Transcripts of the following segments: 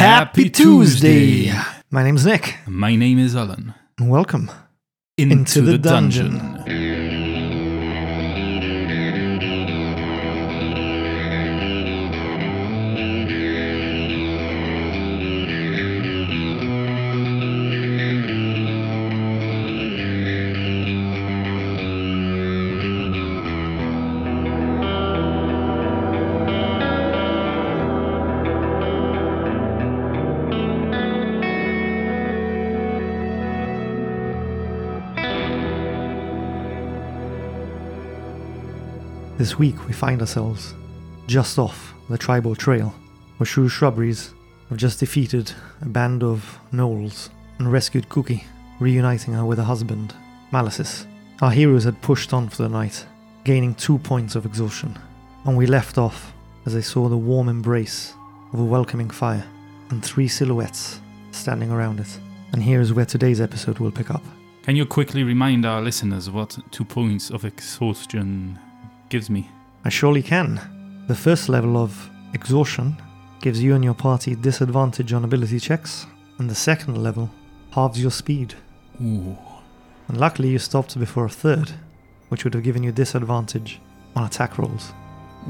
Happy Tuesday. My name's Nick, My name is Alan. welcome. Into, the the, dungeon. dungeon. This week we find ourselves just off the Triboar Trail, where Shrew Shrubberies have just defeated a band of gnolls and rescued Cookie, reuniting her with her husband, Malicis. Our heroes had pushed on for the night, gaining two points of exhaustion, and we left off as they saw the warm embrace of a welcoming fire and three silhouettes standing around it. And here is where today's episode will pick up. Can you quickly remind our listeners what two points of exhaustion gives me? I surely can. The first level of exhaustion gives you and your party disadvantage on ability checks, and the second level halves your speed. Ooh. And luckily, you stopped before a third, which would have given you disadvantage on attack rolls.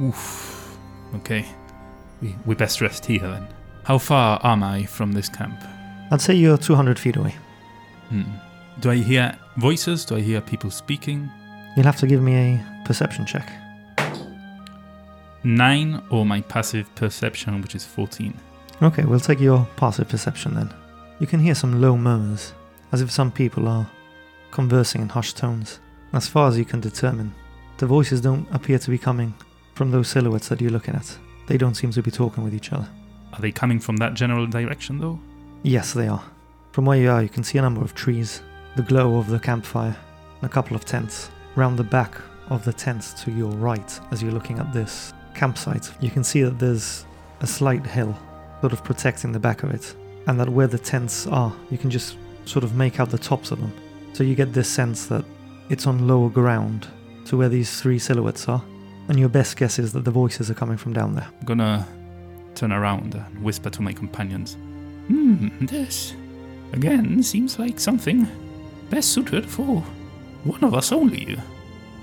Oof. Okay. We, we best rest here then. How far am I from this camp? I'd say you're 200 feet away. Hmm. Do I hear voices? Do I hear people speaking? You'll have to give me a perception check. Nine or my passive perception, which is 14. Okay, we'll take your passive perception then. You can hear some low murmurs, as if some people are conversing in hushed tones. As far as you can determine, the voices don't appear to be coming from those silhouettes that you're looking at. They don't seem to be talking with each other. Are they coming from that general direction though? Yes, they are. From where you are, you can see a number of trees, the glow of the campfire, and a couple of tents. Round the back of the tents to your right, as you're looking at this campsite, you can see that there's a slight hill sort of protecting the back of it, and that where the tents are, you can just sort of make out the tops of them. So you get this sense that it's on lower ground to where these three silhouettes are, and your best guess is that the voices are coming from down there. I'm gonna turn around and whisper to my companions. Hmm, this again seems like something best suited for one of us only.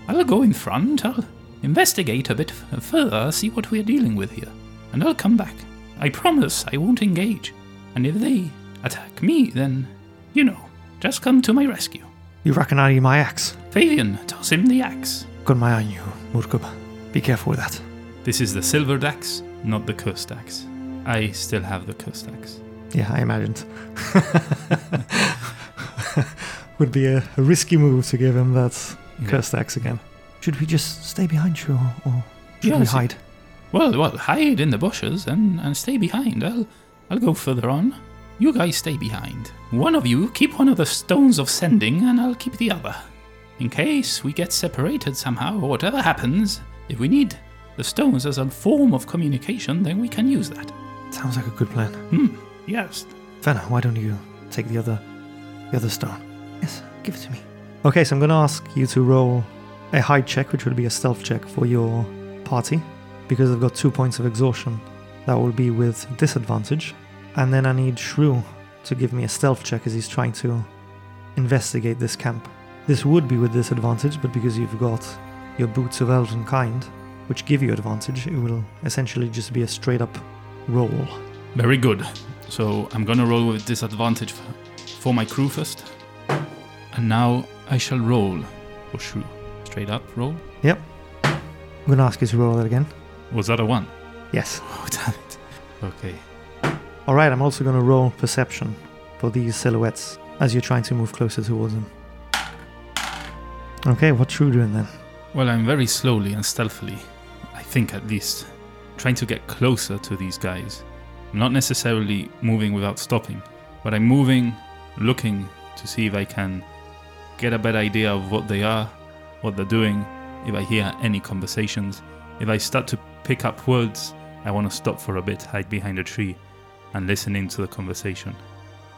I'll go in front, I'll investigate a bit further, see what we're dealing with here, and I'll come back. I promise I won't engage. And if they attack me, then, you know, just come to my rescue. You reckon I need my axe? Fabian, toss him the axe. Got my eye on you, Murkub. Be careful with that. This is the silvered axe, not the cursed axe. I still have the cursed axe. Yeah, I imagined. Would be a, a risky move to give him that Yeah. cursed axe again. Should we just stay behind you, or, or should we hide? Well, well, hide in the bushes and, and stay behind. I'll I'll go further on. You guys stay behind. One of you keep one of the stones of sending, and I'll keep the other. In case we get separated somehow, or whatever happens, if we need the stones as a form of communication, then we can use that. Sounds like a good plan. Hmm. Yes. Fenna, why don't you take the other, the other stone? Yes, give it to me. Okay, so I'm going to ask you to roll a hide check, which will be a stealth check for your party, because they've got two points of exhaustion. That will be with disadvantage, and then I need Shrew to give me a stealth check as he's trying to investigate this camp. This would be with disadvantage, but because you've got your boots of elven kind, which give you advantage, it will essentially just be a straight up roll. Very good. So I'm gonna roll with disadvantage for my crew first. And now I shall roll oh, for Shrew. Straight up roll. Yep. I'm going to ask you to roll that again. Was that a one? Yes. Oh, damn it. Okay. All right, I'm also going to roll perception for these silhouettes as you're trying to move closer towards them. Okay, what's Shrew doing then? Well, I'm very slowly and stealthily, I think at least, trying to get closer to these guys. I'm not necessarily moving without stopping, but I'm moving, looking to see if I can get a better idea of what they are, what they're doing, if I hear any conversations. If I start to pick up words, I want to stop for a bit, hide behind a tree, and listen into the conversation.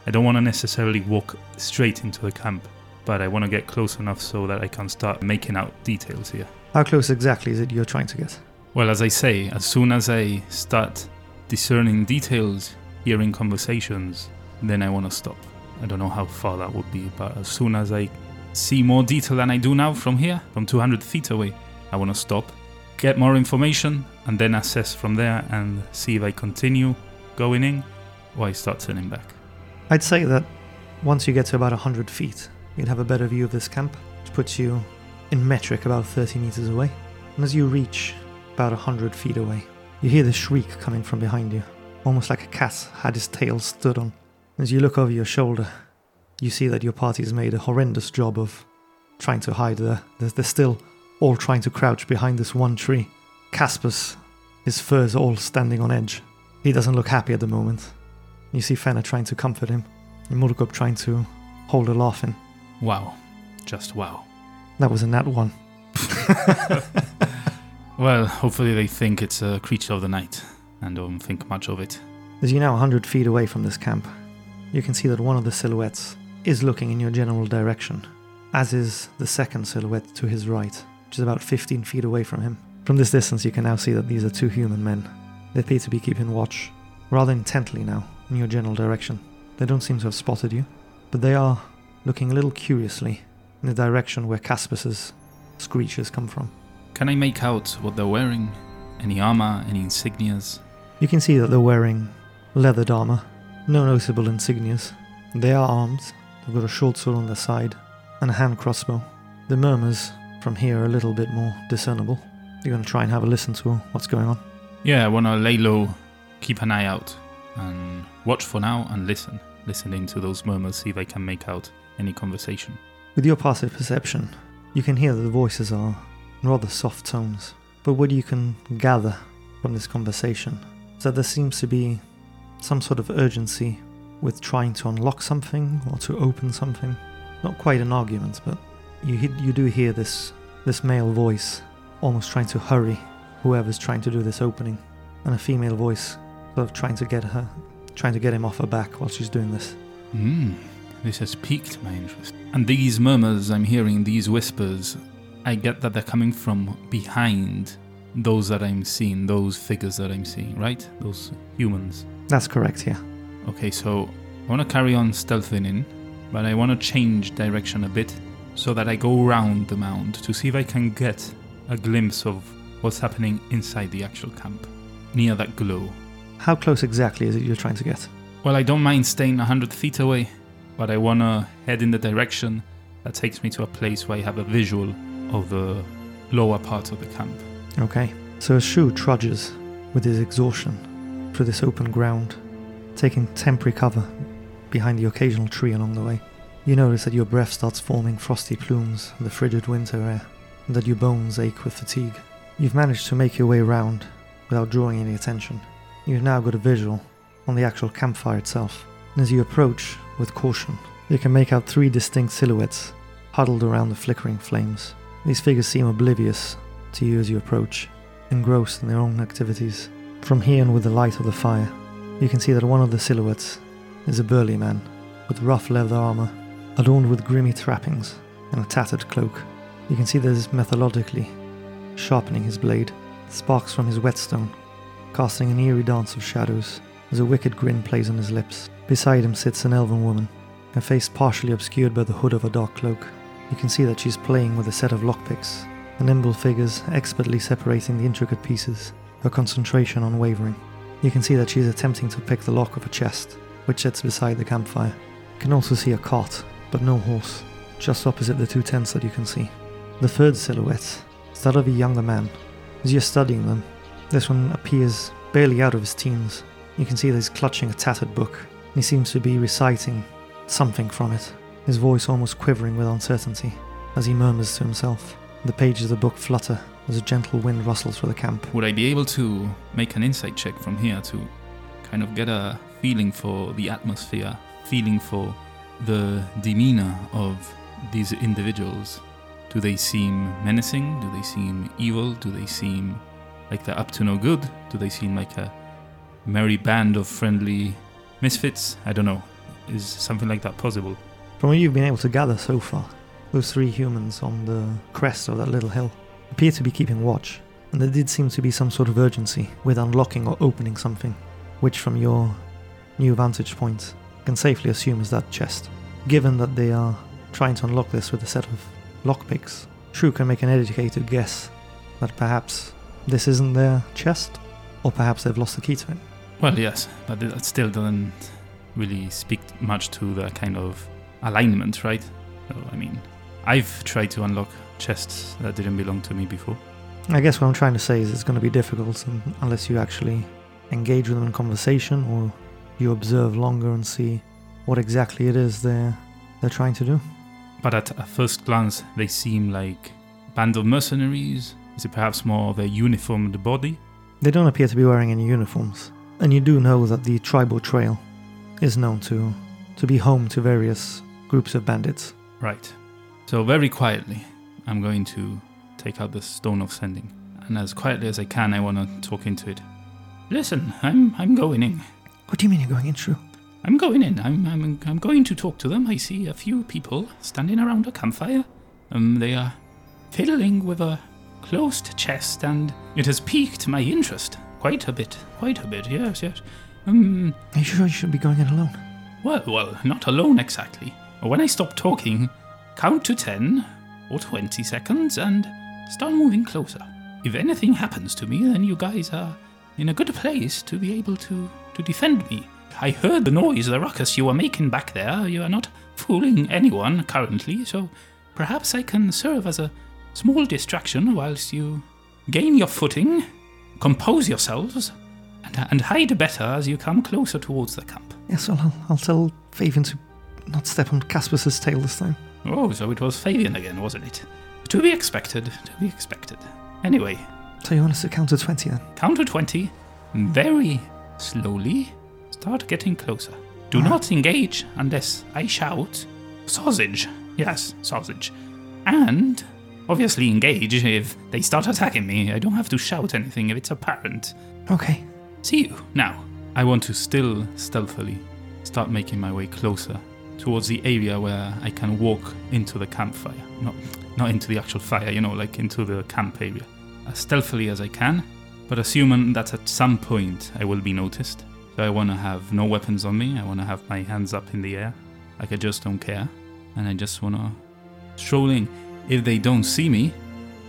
I don't want to necessarily walk straight into the camp, but I want to get close enough so that I can start making out details here. How close exactly is it you're trying to get? Well, as I say, as soon as I start discerning details, hearing conversations, then I want to stop. I don't know how far that would be, but as soon as I see more detail than I do now from here, from 200 feet away, I want to stop, get more information, and then assess from there and see if I continue going in or I start turning back. I'd say that once you get to about 100 feet, you'd have a better view of this camp, which puts you in metric about 30 meters away. And as you reach about 100 feet away, you hear the shriek coming from behind you, almost like a cat had his tail stood on. As you look over your shoulder, you see that your party has made a horrendous job of trying to hide there. They're, they're still all trying to crouch behind this one tree. Caspus, his furs all standing on edge. He doesn't look happy at the moment. You see Fenna trying to comfort him, and Murkob trying to hold her laughing. Wow. Just wow. That was a nat one. Well, hopefully they think it's a creature of the night and don't think much of it. As you're now 100 feet away from this camp, you can see that one of the silhouettes is looking in your general direction, as is the second silhouette to his right, which is about 15 feet away from him. From this distance, you can now see that these are two human men. They appear to be keeping watch, rather intently now, in your general direction. They don't seem to have spotted you, but they are looking a little curiously in the direction where Caspus's screeches come from. Can I make out what they're wearing? Any armor, any insignias? You can see that they're wearing leathered armor, no noticeable insignias. They are armed, they've got a short sword on their side, and a hand crossbow. The murmurs from here are a little bit more discernible. You're going to try and have a listen to what's going on. Yeah, I want to lay low, keep an eye out, and watch for now and listen. Listening to those murmurs, see if I can make out any conversation. With your passive perception, you can hear that the voices are in rather soft tones. But what you can gather from this conversation is that there seems to be some sort of urgency with trying to unlock something or to open something. Not quite an argument, but you you do hear this this male voice almost trying to hurry whoever's trying to do this opening, and a female voice sort of trying to get her trying to get him off her back while she's doing this. Hmm, this has piqued my interest. And these murmurs I'm hearing, these whispers, I get that they're coming from behind those that I'm seeing, those figures that I'm seeing, right? Those humans. That's correct, yeah. Okay, so I want to carry on stealthing in, but I want to change direction a bit so that I go around the mound to see if I can get a glimpse of what's happening inside the actual camp, near that glow. How close exactly is it you're trying to get? Well, I don't mind staying 100 feet away, but I want to head in the direction that takes me to a place where I have a visual of the lower part of the camp. Okay. So as Shrew trudges with his exhaustion through this open ground, taking temporary cover behind the occasional tree along the way, you notice that your breath starts forming frosty plumes the frigid winter air, and that your bones ache with fatigue. You've managed to make your way round without drawing any attention. You've now got a visual on the actual campfire itself, and as you approach with caution, you can make out three distinct silhouettes huddled around the flickering flames. These figures seem oblivious to you as you approach, engrossed in their own activities. From here and with the light of the fire, you can see that one of the silhouettes is a burly man with rough leather armor, adorned with grimy trappings and a tattered cloak. You can see that he's methodically sharpening his blade, sparks from his whetstone, casting an eerie dance of shadows as a wicked grin plays on his lips. Beside him sits an elven woman, her face partially obscured by the hood of a dark cloak. You can see that she's playing with a set of lockpicks, the nimble figures expertly separating the intricate pieces, her concentration unwavering. You can see that she's attempting to pick the lock of a chest, which sits beside the campfire. You can also see a cart, but no horse, just opposite the two tents that you can see. The third silhouette is that of a younger man. As you're studying them, this one appears barely out of his teens. You can see that he's clutching a tattered book, he seems to be reciting something from it, his voice almost quivering with uncertainty as he murmurs to himself. The pages of the book flutter as a gentle wind rustles through the camp. Would I be able to make an insight check from here to kind of get a feeling for the atmosphere, feeling for the demeanor of these individuals? Do they seem menacing? Do they seem evil? Do they seem like they're up to no good? Do they seem like a merry band of friendly misfits? I don't know. Is something like that possible? From what you've been able to gather so far, those three humans on the crest of that little hill appear to be keeping watch, and there did seem to be some sort of urgency with unlocking or opening something, which from your new vantage point, can safely assume is that chest. Given that they are trying to unlock this with a set of lockpicks, Shrew can make an educated guess that perhaps this isn't their chest, or perhaps they've lost the key to it. Well, yes, but that still doesn't really speak much to the kind of alignment, right? So, I mean, I've tried to unlock chests that didn't belong to me before. I guess what I'm trying to say is it's going to be difficult unless you actually engage with them in conversation or you observe longer and see what exactly it is they're they're trying to do. But at a first glance, they seem like a band of mercenaries. Is it perhaps more of a uniformed body? They don't appear to be wearing any uniforms, and you do know that the Triboar Trail is known to to be home to various groups of bandits. Right. So very quietly, I'm going to take out the stone of sending, and as quietly as I can, I want to talk into it. Listen, I'm I'm going in. What do you mean you're going in, Shrew? I'm going in. I'm, I'm, I'm going to talk to them. I see a few people standing around a campfire. Um, they are fiddling with a closed chest, and it has piqued my interest quite a bit. Quite a bit, yes, yes. Um, Are you sure you shouldn't be going in alone? well, well, not alone exactly. When I stop talking, count to 10 or 20 seconds and start moving closer. If anything happens to me, then you guys are in a good place to be able to, to defend me. I heard the noise, the ruckus you were making back there. You are not fooling anyone currently, so perhaps I can serve as a small distraction whilst you gain your footing, compose yourselves, and, and hide better as you come closer towards the camp. Yes, well, I'll, I'll tell Fabian to not step on Caspus's tail this time. Oh, so it was Fabian again, wasn't it? To be expected, to be expected. Anyway, So you want us to count to 20 then? count to 20, very slowly, start getting closer. Do Alright. not engage unless I shout, sausage. Yes, sausage. And obviously engage if they start attacking me. I don't have to shout anything if it's apparent. Okay. See you. Now, I want to still stealthily start making my way closer towards the area where I can walk into the campfire. Not, not into the actual fire, you know, like into the camp area. As stealthily as I can, but assuming that at some point I will be noticed. So I want to have no weapons on me. I want to have my hands up in the air. Like I just don't care. And I just want to stroll in. If they don't see me,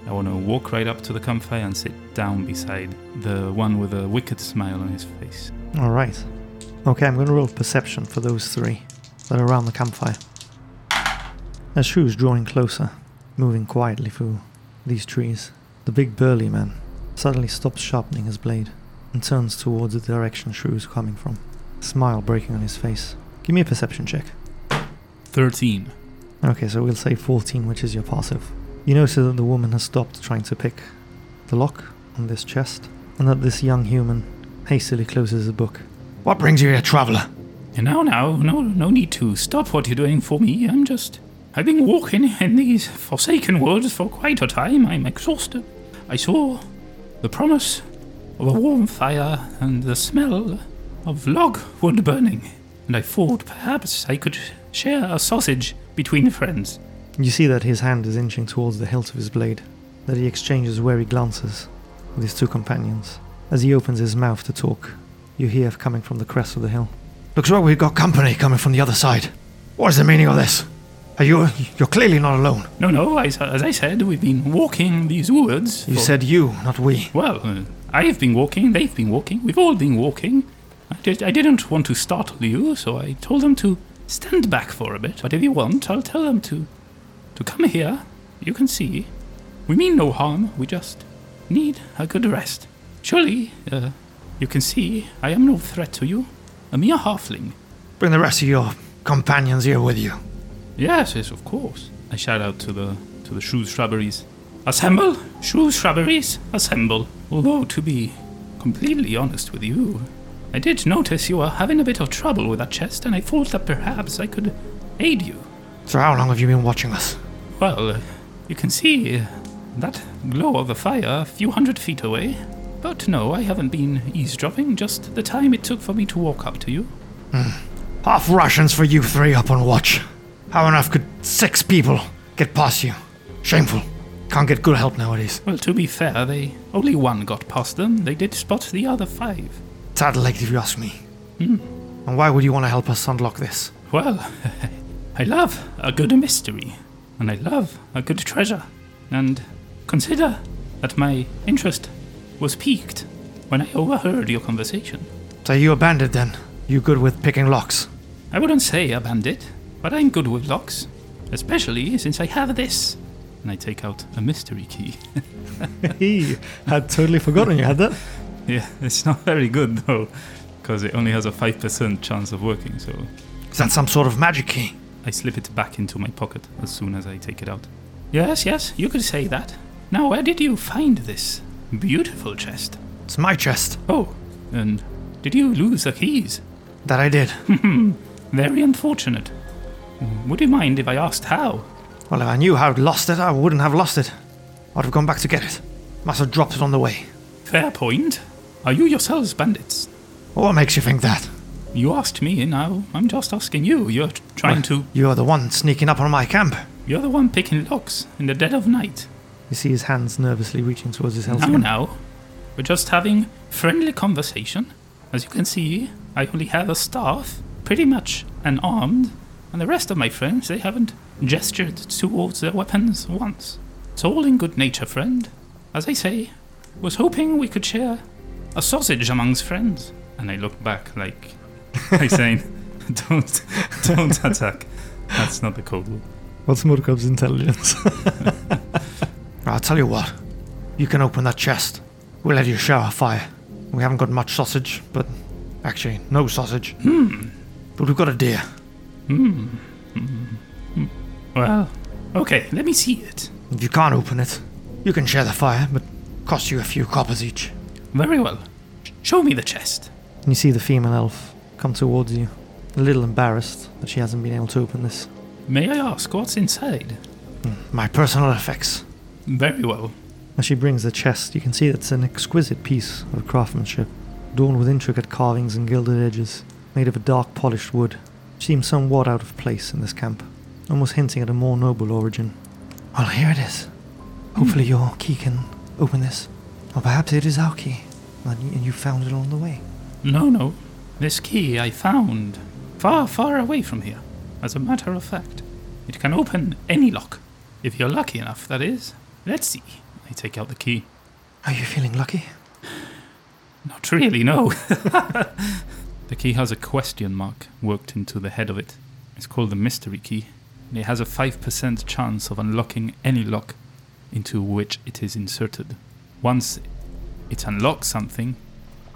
I want to walk right up to the campfire and sit down beside the one with a wicked smile on his face. All right. Okay, I'm going to roll perception for those three that are around the campfire. As Shrew's drawing closer, moving quietly through these trees, the big burly man suddenly stops sharpening his blade and turns towards the direction Shrew's coming from, a smile breaking on his face. Give me a perception check. 13. Okay, so we'll say 14, which is your passive. You notice that the woman has stopped trying to pick the lock on this chest, and that this young human hastily closes the book. What brings you here, traveller? Now, now, no, no need to stop what you're doing for me. I'm just. I've been walking in these forsaken woods for quite a time. I'm exhausted. I saw the promise of a warm fire and the smell of log wood burning, and I thought perhaps I could share a sausage between friends. You see that his hand is inching towards the hilt of his blade, that he exchanges wary glances with his two companions. As he opens his mouth to talk, you hear coming from the crest of the hill. Looks like we've got company coming from the other side. What is the meaning of this? Are you? You're clearly not alone. No, no, I, as I said, we've been walking these woods. You for- said you, not we. Well, uh, I've been walking, they've been walking, we've all been walking. I, did, I didn't want to startle you, so I told them to stand back for a bit. But if you want, I'll tell them to to come here. You can see. We mean no harm, we just need a good rest. Surely, uh, you can see I am no threat to you. A mere halfling. Bring the rest of your companions here with you. Yes, yes, of course. I shout out to the to the shrew shrubberies. Assemble, shrew shrubberies, assemble. Although to be completely honest with you, I did notice you were having a bit of trouble with that chest, and I thought that perhaps I could aid you. So how long have you been watching us? Well, you can see that glow of the fire a few hundred feet away. But no, I haven't been eavesdropping, just the time it took for me to walk up to you. Hmm. Half rations for you three up on watch. How on earth could six people get past you? Shameful. Can't get good help nowadays. Well, to be fair, they only one got past them. They did spot the other five. Tad late if you ask me. Hmm. And why would you want to help us unlock this? Well, I love a good mystery, and I love a good treasure. And consider that my interest was piqued when I overheard your conversation. So you a bandit then? You good with picking locks? I wouldn't say a bandit, but I'm good with locks, especially since I have this. And I take out a mystery key. he had totally forgotten you had that. yeah, it's not very good though, because it only has a 5% chance of working, so Is that some sort of magic key? I slip it back into my pocket as soon as I take it out. Yes, yes, you could say that. Now, where did you find this beautiful chest? It's my chest. Oh, and did you lose the keys? That I did. Hmm, very unfortunate. Would you mind if I asked how? Well, if I knew how I'd lost it, I wouldn't have lost it. I'd have gone back to get it. Must have dropped it on the way. Fair point. Are you yourselves bandits? What makes you think that? You asked me, now I'm just asking you. You're trying to. You're the one sneaking up on my camp. You're the one picking locks in the dead of night. You see his hands nervously reaching towards his Now, helmet. now, we're just having friendly conversation. As you can see, I only have a staff, pretty much unarmed, and the rest of my friends, they haven't gestured towards their weapons once. It's all in good nature, friend. As I say, was hoping we could share a sausage amongst friends. And I look back like, like saying, don't, don't attack. That's not the code word. What's Murkov's intelligence? I'll tell you what. You can open that chest. We'll let you share our fire. We haven't got much sausage, but actually, no sausage. Hmm. But we've got a deer. Hmm. Well, okay, let me see it. If you can't open it, you can share the fire, but cost you a few coppers each. Very well. Show me the chest. You see the female elf come towards you, a little embarrassed that she hasn't been able to open this. May I ask what's inside? My personal effects. Very well. As she brings the chest, you can see that it's an exquisite piece of craftsmanship, adorned with intricate carvings and gilded edges, made of a dark polished wood. It seems somewhat out of place in this camp, almost hinting at a more noble origin. Well, here it is. Hopefully, your key can open this. Or perhaps it is our key, and you- and you found it along the way. No, no. This key I found far, far away from here. As a matter of fact, it can open any lock. If you're lucky enough, that is. Let's see. I take out the key. Are you feeling lucky? Not really, no. the key has a question mark worked into the head of it. It's called the mystery key. And it has a 5% chance of unlocking any lock into which it is inserted. Once it unlocks something,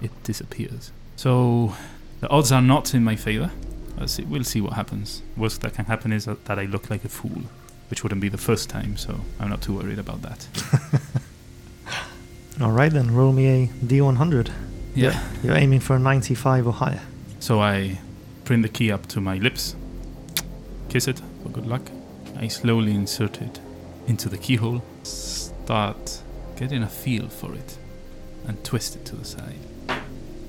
it disappears. So the odds are not in my favor. We'll see, we'll see what happens. Worst that can happen is that I look like a fool, which wouldn't be the first time, so I'm not too worried about that. Alright then, roll me a d100. Yeah. You're aiming for a 95 or higher. So I bring the key up to my lips, kiss it for good luck. I slowly insert it into the keyhole, start getting a feel for it, and twist it to the side.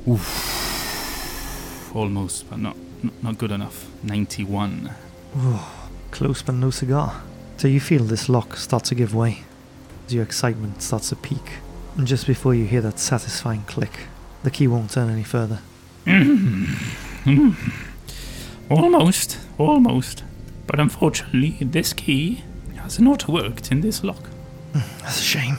Oof. Almost, but not not good enough. 91. Close but no cigar. So you feel this lock start to give way as your excitement starts to peak. And just before you hear that satisfying click, the key won't turn any further. Mm-hmm. Mm-hmm. Almost, almost. But unfortunately, this key has not worked in this lock. Mm, that's a shame.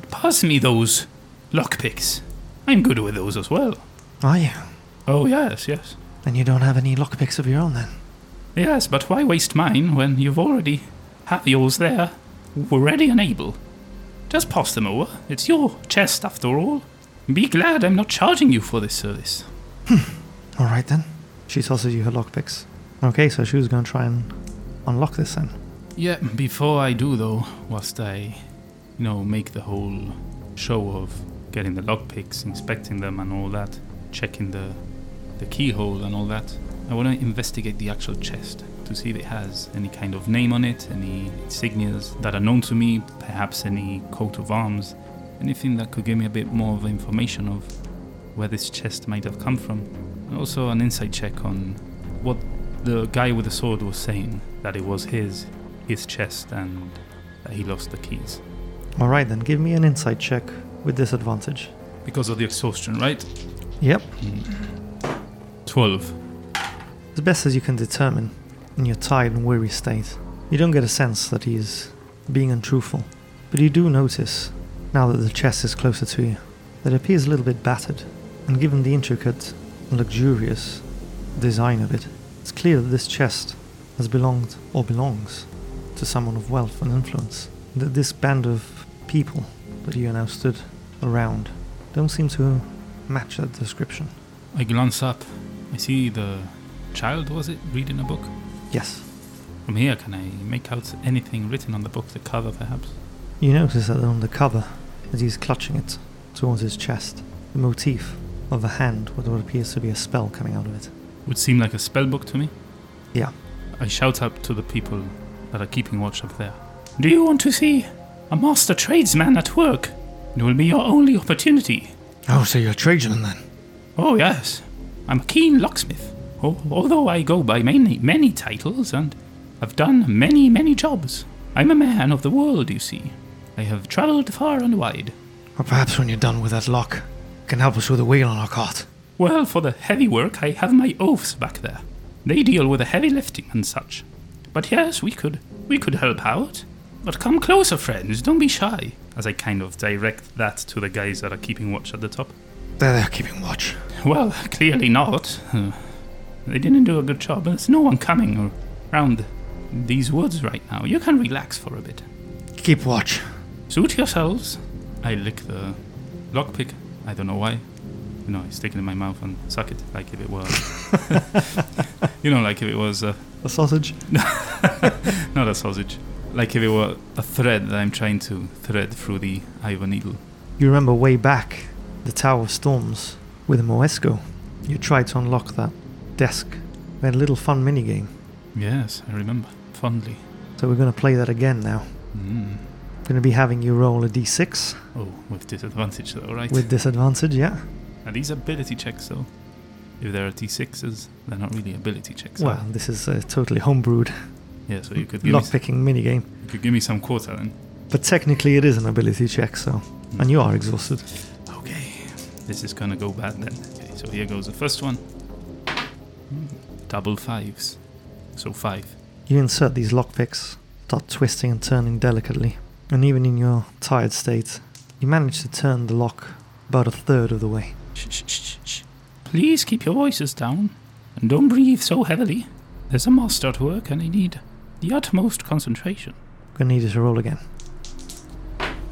But Pass me those lockpicks. I'm good with those as well. Are you? Oh, yes, yes. And you don't have any lockpicks of your own then? Yes, but why waste mine when you've already have yours there, ready and able? Just pass them over. It's your chest after all. Be glad I'm not charging you for this service. Hmm. Alright then. She tosses you her lockpicks. Okay, so she was going to try and unlock this then. Yeah, before I do though, whilst I, you know, make the whole show of getting the lockpicks, inspecting them and all that, checking the the keyhole and all that, I want to investigate the actual chest to see if it has any kind of name on it, any insignias that are known to me, perhaps any coat of arms, anything that could give me a bit more of information of where this chest might have come from. And also an insight check on what the guy with the sword was saying, that it was his his chest and that he lost the keys. Alright then, give me an insight check with disadvantage. Because of the exhaustion, right? Yep. Hmm. 12. As best as you can determine in your tired and weary state, you don't get a sense that he is being untruthful. But you do notice, now that the chest is closer to you, that it appears a little bit battered, and given the intricate and luxurious design of it, it's clear that this chest has belonged or belongs to someone of wealth and influence. That this band of people that you now stood around don't seem to match that description. I glance up. I see the child, was it, reading a book? Yes, From here, can I make out anything written on the book, the cover perhaps? you notice that on the cover, as he's clutching it towards his chest, the motif of a hand with what appears to be a spell coming out of it. Would seem like a spell book to me. Yeah. I shout up to the people that are keeping watch up there. Do you want to see a master tradesman at work? It will be your only opportunity. Oh, so you're a tradesman then? Oh, yes. I'm a keen locksmith. Al- Although I go by many, many titles and have done many, many jobs. I'm a man of the world, you see. I have travelled far and wide. Or perhaps when you're done with that lock, you can help us with a wheel on our cart. Well, for the heavy work, I have my oaths back there. They deal with the heavy lifting and such. But yes, we could, we could help out. But come closer, friends. Don't be shy. As I kind of direct that to the guys that are keeping watch at the top. There, they're keeping watch. Well, clearly not. They didn't do a good job. There's no one coming around these woods right now. You can relax for a bit. Keep watch. Suit yourselves. I lick the lockpick. I don't know why. You know, I stick it in my mouth and suck it like if it was. you know, like if it was uh, A sausage? not a sausage. Like if it were a thread that I'm trying to thread through the eye of a needle. You remember way back, the Tower of Storms with Moesko. You tried to unlock that desk. We had a little fun mini game. Yes, I remember fondly. So we're going to play that again now. Mm. Going to be having you roll a d6 Oh, with disadvantage though, right? with disadvantage, yeah? Are these ability checks though? If there are d6s, they're not really ability checks. are Well, this is a totally homebrewed yeah. So you could give lockpicking mini game. you could give me some quota then. But technically, it is an ability check, so. And you are exhausted. Okay, this is gonna go bad then. Okay, so here goes the first one. Double fives, so five. You insert these lockpicks, start twisting and turning delicately, and even in your tired state, you manage to turn the lock about a third of the way. Shh, shh, shh, shh. Please keep your voices down and don't breathe so heavily. There's a master at work and I need the utmost concentration. Gonna need you to roll again.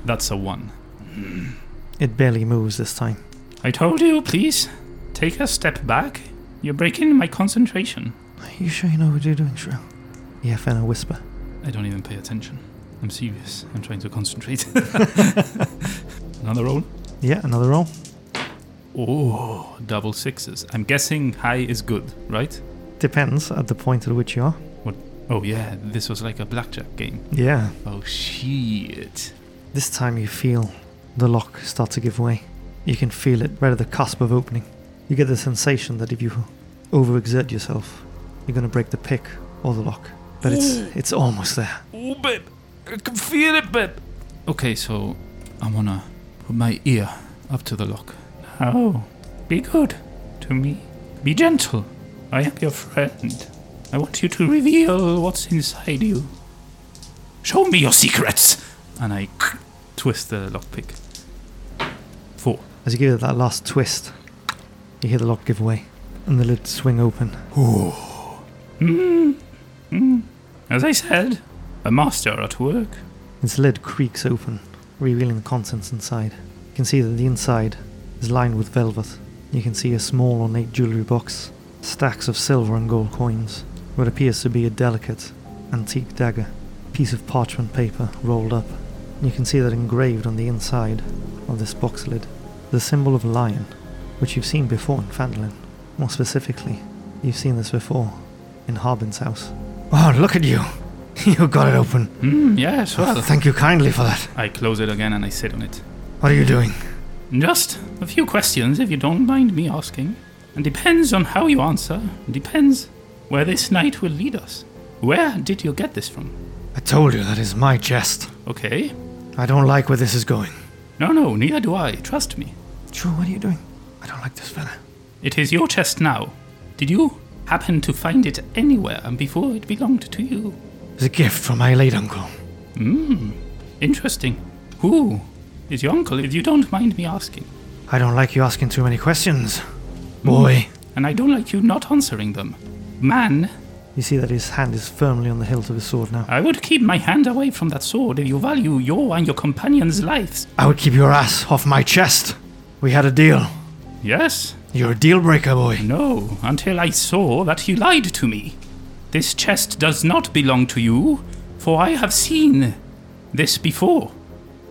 That's a one. It barely moves this time. I told you, please take a step back. You're breaking my concentration. Are you sure you know what you're doing, Shrew? Yeah, Fenna whisper. I don't even pay attention. I'm serious. I'm trying to concentrate. Another roll. Yeah, another roll. Oh, double sixes. I'm guessing high is good, right? Depends at the point at which you are. What? Oh yeah, this was like a blackjack game. Yeah. Oh shit. This time you feel the lock start to give way. You can feel it right at the cusp of opening. You get the sensation that if you overexert yourself, you're gonna break the pick or the lock. But it's mm. it's almost there. Oh babe, I can feel it, babe. Okay, so I wanna put my ear up to the lock. Now, be good to me. Be gentle. I am your friend. I want you to reveal what's inside you. Show me your secrets! And I twist the lockpick. Four. As you give it that last twist, you hear the lock give way and the lid swing open. Mm. Mm. As I said, a master at work. Its lid creaks open, revealing the contents inside. You can see that the inside is lined with velvet. You can see a small ornate jewelry box, stacks of silver and gold coins, what appears to be a delicate, antique dagger, piece of parchment paper rolled up. You can see that engraved on the inside of this box lid, the symbol of a lion, which you've seen before in Phandalin. More specifically, you've seen this before in Harbin's house. Oh, look at you. You got it open. Mm, yes, well. Thank you kindly for that. I close it again and I sit on it. What are you doing? Just a few questions, if you don't mind me asking. And depends on how you answer. Depends where this night will lead us. Where did you get this from? I told you that is my chest. Okay. I don't like where this is going. No, no, neither do I. Trust me. True, what are you doing? I don't like this fella. It is your chest now. Did you happen to find it anywhere and before it belonged to you. It's a gift from my late uncle. Hmm, interesting. Who is your uncle, if you don't mind me asking? I don't like you asking too many questions. Boy, And I don't like you not answering them. Man, You see that his hand is firmly on the hilt of his sword now. I would keep my hand away from that sword if you value your and your companion's lives. I would keep your ass off my chest. We had a deal. Yes? You're a deal breaker, boy. No, until I saw that he lied to me. This chest does not belong to you, for I have seen this before.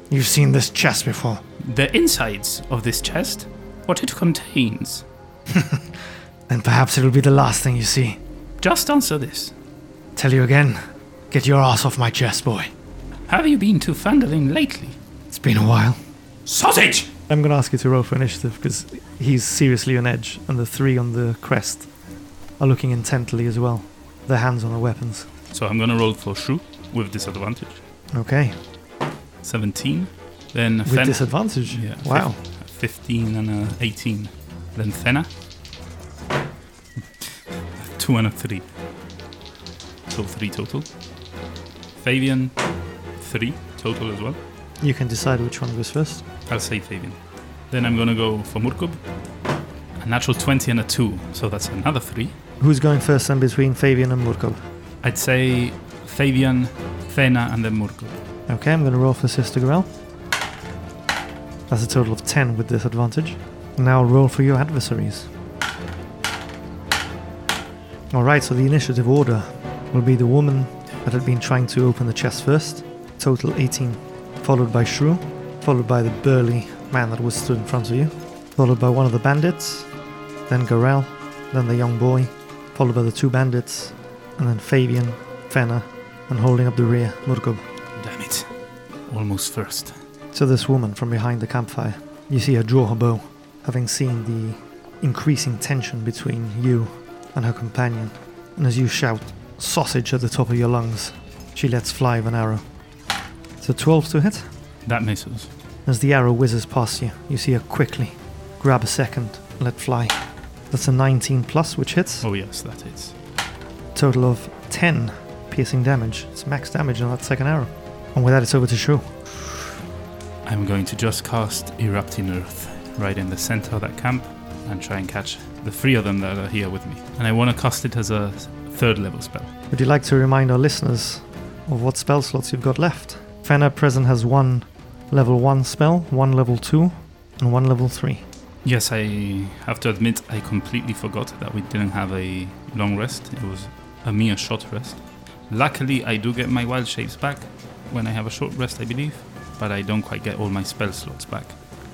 You've seen this chest before. The insides of this chest, what it contains. Then perhaps it'll be the last thing you see. Just answer this. Tell you again. Get your ass off my chest, boy. Have you been to Phandalin lately? It's been a while. Sausage! I'm going to ask you to roll for initiative because he's seriously on edge, and the three on the crest are looking intently as well. Their hands on their weapons. So I'm gonna roll for Shrew with disadvantage. Okay. 17. Then With Fen- disadvantage. Yeah, Wow. 15 and a 18. Then Fenna. 2 and a 3. So 3 total. Fabian, 3 total as well. You can decide which one goes first. I'll say Fabian. Then I'm gonna go for Murkub. A natural 20 and a 2, so that's another 3. Who's going first then between Fabian and Murkov? I'd say Fabian, Fenna, and then Murkub. Okay, I'm going to roll for Sister Gorel. That's a total of 10 with disadvantage. Now roll for your adversaries. Alright, so the initiative order will be the woman that had been trying to open the chest first, total 18, followed by Shrew, followed by the burly man that was stood in front of you, followed by one of the bandits, then Gorel, then the young boy, followed by the two bandits, and then Fabian, Fenna, and holding up the rear, Murkob. Damn it. Almost first. So this woman from behind the campfire, you see her draw her bow, having seen the increasing tension between you and her companion. And as you shout sausage at the top of your lungs, she lets fly of an arrow. So 12 to hit. That misses. As the arrow whizzes past you, you see her quickly grab a second, and let fly. That's a 19 plus, which hits. Oh, yes, that is. Total of 10 piercing damage. It's max damage on that second arrow. And with that, it's over to Shrew. I'm going to just cast Erupting Earth right in the center of that camp and try and catch the three of them that are here with me. And I want to cast it as a third level spell. Would you like to remind our listeners of what spell slots you've got left? Fenna present has one level 1 spell, one level 2, and one level 3. Yes, I have to admit I completely forgot that we didn't have a long rest. It was a mere short rest. Luckily, I do get my wild shapes back when I have a short rest, I believe, but I don't quite get all my spell slots back.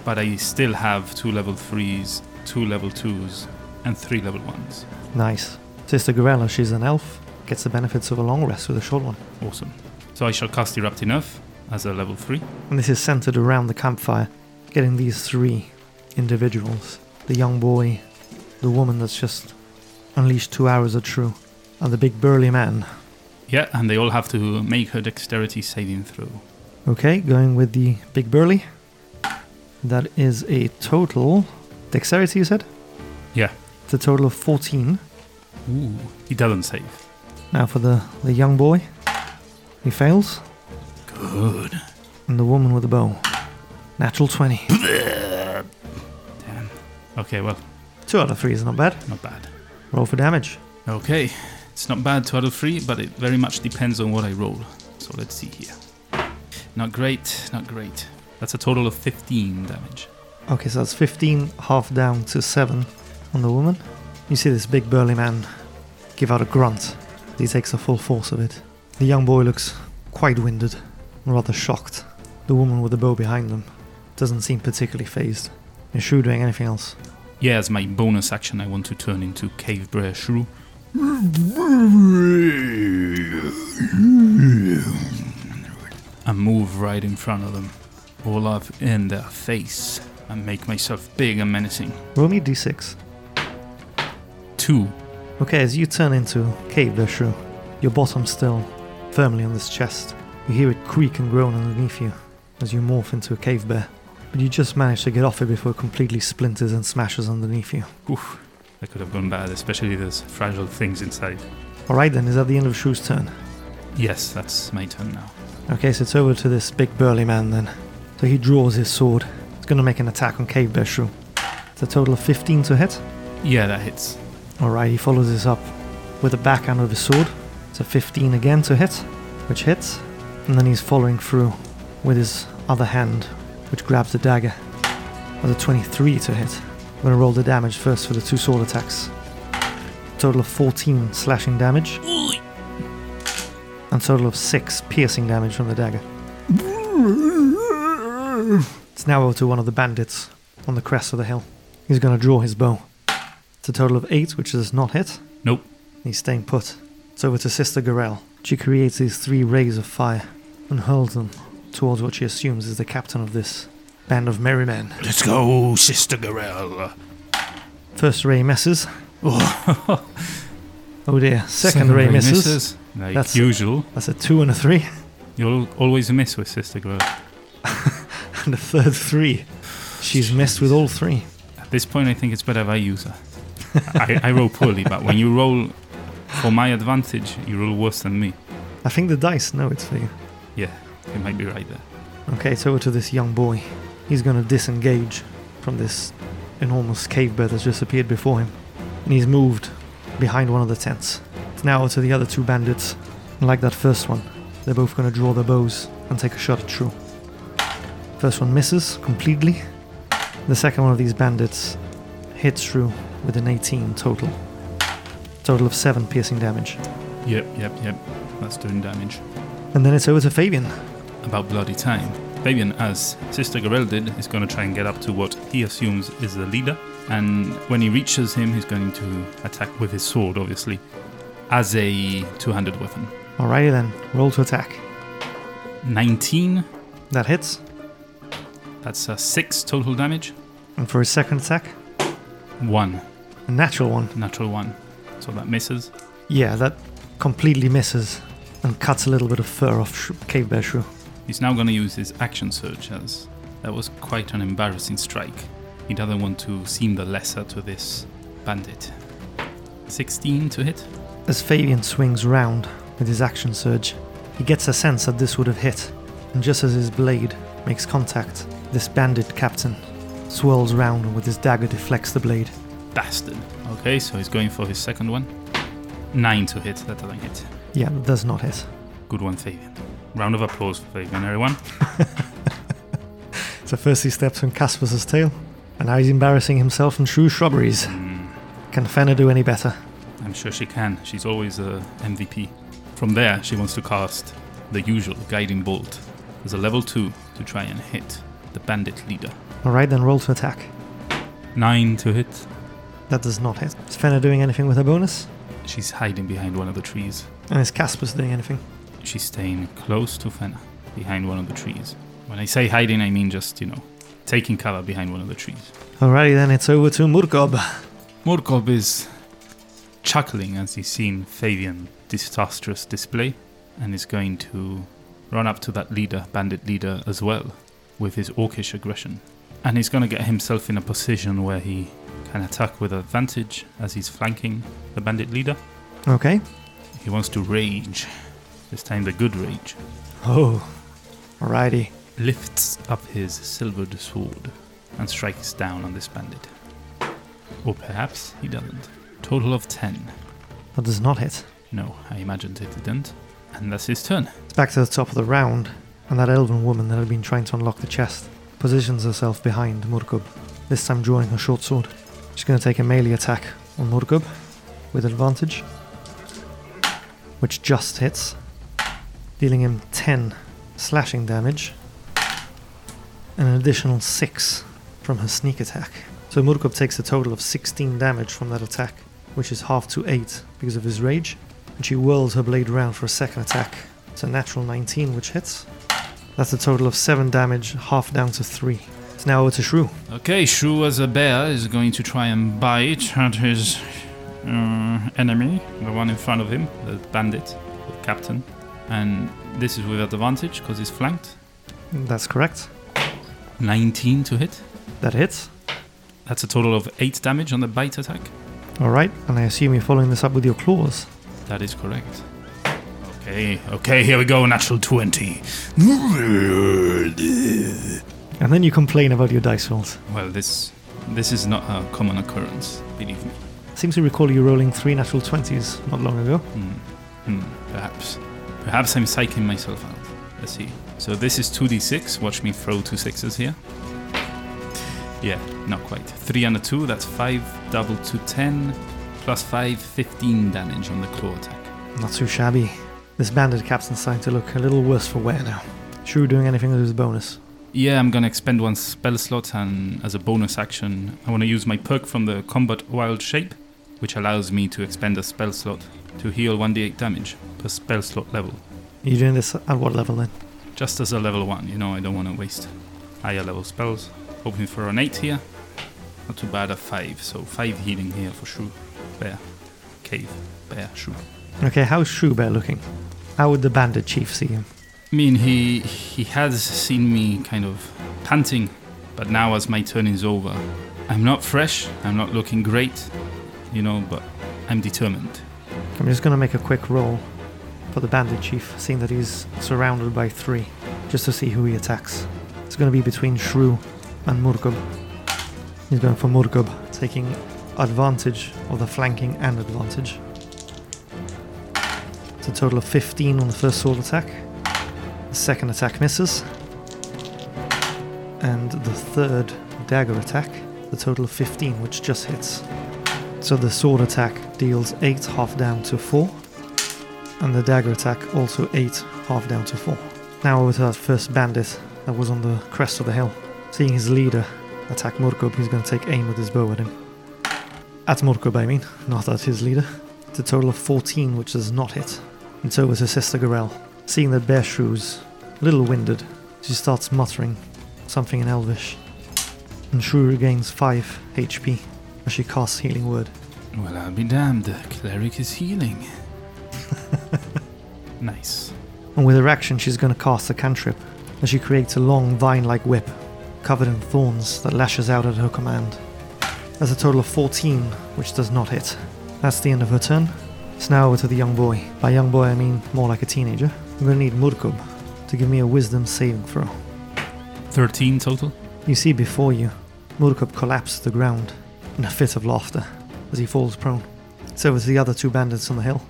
But I still have two level 3s, two level 2s, and three level 1s. Nice. Sister Gorella, she's an elf, gets the benefits of a long rest with a short one. Awesome. So I shall cast Erupting Earth as a level 3. And this is centered around the campfire, getting these three individuals the young boy, the woman that's just unleashed two arrows of true, and the big burly man. Yeah, and they all have to make her dexterity saving throw. Okay, going with the big burly. That is a total. Dexterity, you said? Yeah. It's a total of 14. Ooh. He doesn't save. Now for the, the young boy. He fails. Good. And the woman with the bow. Natural 20. Damn. Okay, well, Two out of three is not bad. not bad. Roll for damage. Okay, it's not bad 2 out of three, but it very much depends on what I roll. So let's see here. Not great, not great. That's a total of 15 damage. Okay, so that's 15, half down to 7 on the woman. You see this big burly man give out a grunt. He takes the full force of it. The young boy looks quite winded, rather shocked. The woman with the bow behind them doesn't seem particularly phased. Is Shrew doing anything else? Yeah, as my bonus action, I want to turn into Cave Bear Shrew. And move right in front of them, all up in their face, and make myself big and menacing. Roll me a d6. Two. Okay, as you turn into Cave Bear Shrew, your bottom still firmly on this chest. You hear it creak and groan underneath you as you morph into a cave bear. But you just manage to get off it before it completely splinters and smashes underneath you. Oof. that could have gone bad, especially those fragile things inside. Alright then, is that the end of Shrew's turn? Yes, that's my turn now. Okay, so it's over to this big burly man then. So he draws his sword. He's gonna make an attack on Cave Bear Shrew. It's a total of 15 to hit. Yeah, that hits. Alright, he follows this up with the backhand of his sword. It's a 15 again to hit, which hits. And then he's following through with his other hand, which grabs the dagger. That's a 23 to hit. I'm gonna roll the damage first for the two sword attacks. Total of 14 slashing damage. And total of 6 piercing damage from the dagger. It's now over to one of the bandits on the crest of the hill. He's gonna draw his bow. It's a total of 8, which does not hit. Nope. He's staying put. It's over to Sister Garel. She creates these three rays of fire and hurls them towards what she assumes is the captain of this band of merry men. Let's go, Sister Garel. First ray misses. Oh, Oh dear. Second, ray, misses. Like That's- usual. That's a two and a three. You'll always miss with Sister Garel. And a third three. She's missed with all three. At this point, I think it's better if I use her. I, I roll poorly, but when you roll for my advantage, you roll worse than me. I think the dice know it's for you. Yeah, you might be right there. Okay, it's over to this young boy. He's gonna disengage from this enormous cave bear that's just appeared before him. And he's moved behind one of the tents. It's now over to the other two bandits. And like that first one, they're both gonna draw their bows and take a shot at Shrew. First one misses completely. The second one of these bandits hits Shrew with an 18 total. Total of 7 piercing damage. Yep, yep, yep. That's doing damage. And then it's over to Fabian. About bloody time. Fabian, as Sister Garel did, is going to try and get up to what he assumes is the leader. And when he reaches him, he's going to attack with his sword, obviously, as a two handed weapon. Alrighty then, roll to attack. 19, That hits. that's a 6 total damage. And for his second attack, 1, a natural one. natural 1. So that misses. Yeah, that completely misses and cuts a little bit of fur off Sh- Cave Bear Shrew. He's now going to use his action surge as that was quite an embarrassing strike. He doesn't want to seem the lesser to this bandit. 16 to hit. As Fabian swings round with his action surge, he gets a sense that this would have hit, and just as his blade makes contact, this bandit captain swirls round and with his dagger deflects the blade. Bastard. Okay, so he's going for his second one. 9 to hit. That doesn't hit. Yeah, that does not hit. Good one, Fabian. Round of applause for Fabian, everyone. So first he steps on Casper's tail, and now he's embarrassing himself in Shrew Shrubberies. Mm, Can Fenna do any better? I'm sure she can. She's always a MVP. From there, she wants to cast the usual guiding bolt as a level 2 to try and hit the bandit leader. Alright, then roll to attack. 9 to hit. That does not hit. Is Fenna doing anything with her bonus? She's hiding behind one of the trees. And is Casper's doing anything? She's staying close to Fenna, behind one of the trees. When I say hiding, I mean just, you know, taking cover behind one of the trees. Alrighty then, it's over to Murkob. Murkob is chuckling as he's seen Fabian disastrous display and is going to run up to that leader, bandit leader, as well with his orcish aggression. And he's going to get himself in a position where he can attack with advantage as he's flanking the bandit leader. Okay. He wants to rage, this time the good rage. Oh. Alrighty. lifts up his silvered sword and strikes down on this bandit. Or perhaps he doesn't. Total of 10. That does not hit. No, I imagined it didn't. And that's his turn. It's back to the top of the round, and that elven woman that had been trying to unlock the chest positions herself behind Murkob, this time drawing her short sword. She's going to take a melee attack on Murkob with advantage, which just hits, dealing him 10 slashing damage and an additional 6 from her sneak attack. So Murkob takes a total of 16 damage from that attack, which is half to 8 because of his rage and she whirls her blade round for a second attack. It's a natural 19, which hits. That's a total of 7 damage, half down to 3. It's now over to Shrew. Okay, Shrew as a bear is going to try and bite at his uh, enemy, the one in front of him, the bandit, the captain. And this is with advantage because he's flanked. That's correct. 19 to hit. That hits. That's a total of 8 damage on the bite attack. All right, and I assume you're following this up with your claws. That is correct. Okay, okay, here we go, natural 20. And then you complain about your dice rolls. Well, this this is not a common occurrence, believe me. Seems to recall you rolling three natural 20s not long ago. Hmm. Hmm. Perhaps. Perhaps I'm psyching myself out. Let's see. So this is 2d6. Watch me throw two sixes here. Yeah, not quite. 3 and a 2, that's 5 double to 10, plus 5, 15 damage on the claw attack. Not too shabby. This bandit captain's starting to look a little worse for wear now. Shrew doing anything with his bonus. Yeah, I'm gonna expend one spell slot, and as a bonus action, I want to use my perk from the Combat Wild Shape, which allows me to expend a spell slot to heal 1d8 damage per spell slot level. Are you doing this at what level then? Just as a level 1, you know, I don't want to waste higher level spells. Hoping for an 8 here. Not too bad, a 5, so 5 healing here for Shrew. Bear. Cave. Bear. Shrew. Okay, how's Shrew Bear looking? How would the bandit chief see him? I mean, he he has seen me kind of panting, but now as my turn is over, I'm not fresh. I'm not looking great, you know, but I'm determined. I'm just going to make a quick roll for the bandit chief, seeing that he's surrounded by three, just to see who he attacks. It's going to be between Shrew and Murkub. He's going for Murkub, taking advantage of the flanking and advantage. It's a total of 15 on the first sword attack. The second attack misses. And the third dagger attack, the total of 15, which just hits. So the sword attack deals 8 half down to 4, and the dagger attack also 8 half down to 4. Now to that first bandit that was on the crest of the hill. Seeing his leader attack Murkub, he's going to take aim with his bow at him. At Murkub, I mean, not at his leader. It's a total of 14, which does not hit. And so over to Sister Garel. Seeing that Bear Shrew's a little winded, she starts muttering something in Elvish. And Shrew regains 5 HP as she casts Healing Word. Well, I'll be damned. The cleric is healing. nice. And with her action, she's going to cast a cantrip as she creates a long vine like whip covered in thorns that lashes out at her command. That's a total of 14, which does not hit. That's the end of her turn. It's now over to the young boy. By young boy, I mean more like a teenager. I'm going to need Murkub to give me a wisdom saving throw. 13 total. You see before you, Murkub collapse to the ground in a fit of laughter as he falls prone. It's over to the other two bandits on the hill.